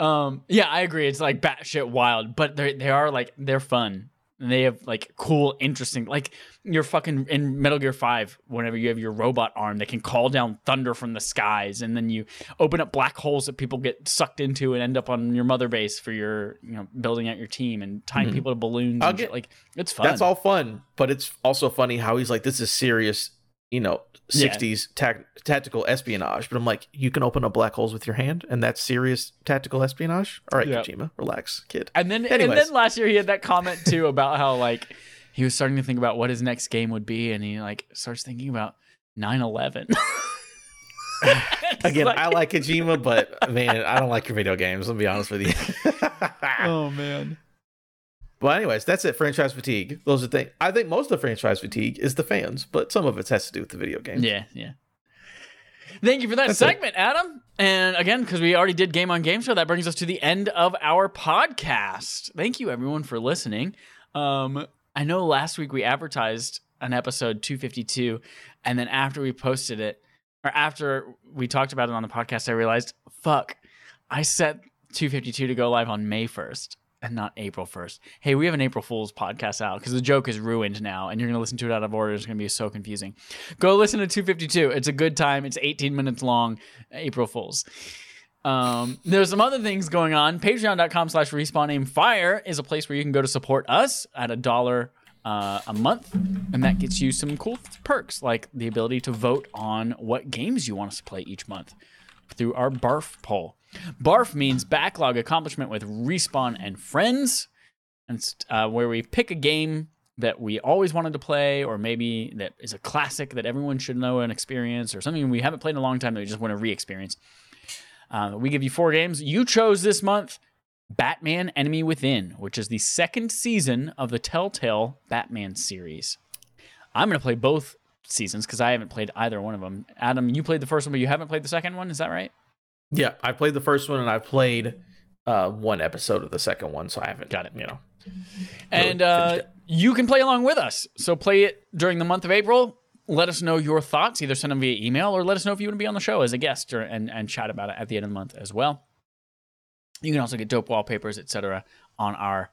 Um, yeah, I agree. It's like batshit wild, but they they are like they're fun. And they have like cool, interesting, like you're fucking in Metal Gear Five. Whenever you have your robot arm that can call down thunder from the skies, and then you open up black holes that people get sucked into and end up on your mother base for your, you know, building out your team and tying Mhm. people to balloons. I'll and shit. like it's fun. That's all fun, but it's also funny how he's like, "This is serious," you know, Yeah. '60s tactical espionage. But I'm like, you can open up black holes with your hand, and that's serious tactical espionage. All right, Yeah. Kojima, relax, kid. And then and then last year he had that comment too about how like he was starting to think about what his next game would be and he like starts thinking about 9/11. <laughs> Again, like- I like Kojima, but man, I don't like your video games. I'll be honest with you. <laughs> Oh man. Well, anyways, that's it. Franchise fatigue. Those are things. I think most of the franchise fatigue is the fans, but some of it has to do with the video games. Yeah, yeah. Thank you for that That's it. segment, Adam. And again, because we already did Game on Game Show, that brings us to the end of our podcast. Thank you, everyone, for listening. Um, I know last week we advertised an episode 252, and then after we posted it, or after we talked about it on the podcast, I realized, fuck, I set 252 to go live on May 1st and not April 1st. Hey, we have an April Fool's podcast out because the joke is ruined now, and you're going to listen to it out of order. It's going to be so confusing. Go listen to 252. It's a good time. It's 18 minutes long. April Fools. Um, there's some other things going on. Patreon.com slash respawn fire is a place where you can go to support us at a dollar uh, a month, and that gets you some cool perks like the ability to vote on what games you want us to play each month through our BARF poll. BARF means backlog accomplishment with respawn and friends. And uh, where we pick a game that we always wanted to play, or maybe that is a classic that everyone should know and experience, or something we haven't played in a long time that we just want to re experience. Uh, we give you four games. You chose this month Batman Enemy Within, which is the second season of the Telltale Batman series. I'm going to play both seasons because I haven't played either one of them. Adam, you played the first one, but you haven't played the second one. Is that right? Yeah, I played the first one and I played uh, one episode of the second one, so I haven't Got it. You know, And uh, you can play along with us. So play it during the month of April. Let us know your thoughts. Either send them via email or let us know if you want to be on the show as a guest or, and, and chat about it at the end of the month as well. You can also get dope wallpapers, etc., on our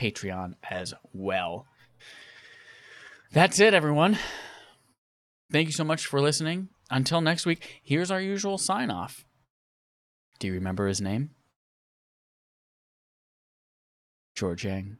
Patreon as well. That's it, everyone. Thank you so much for listening. Until next week, here's our usual sign off. Do you remember his name? George Yang.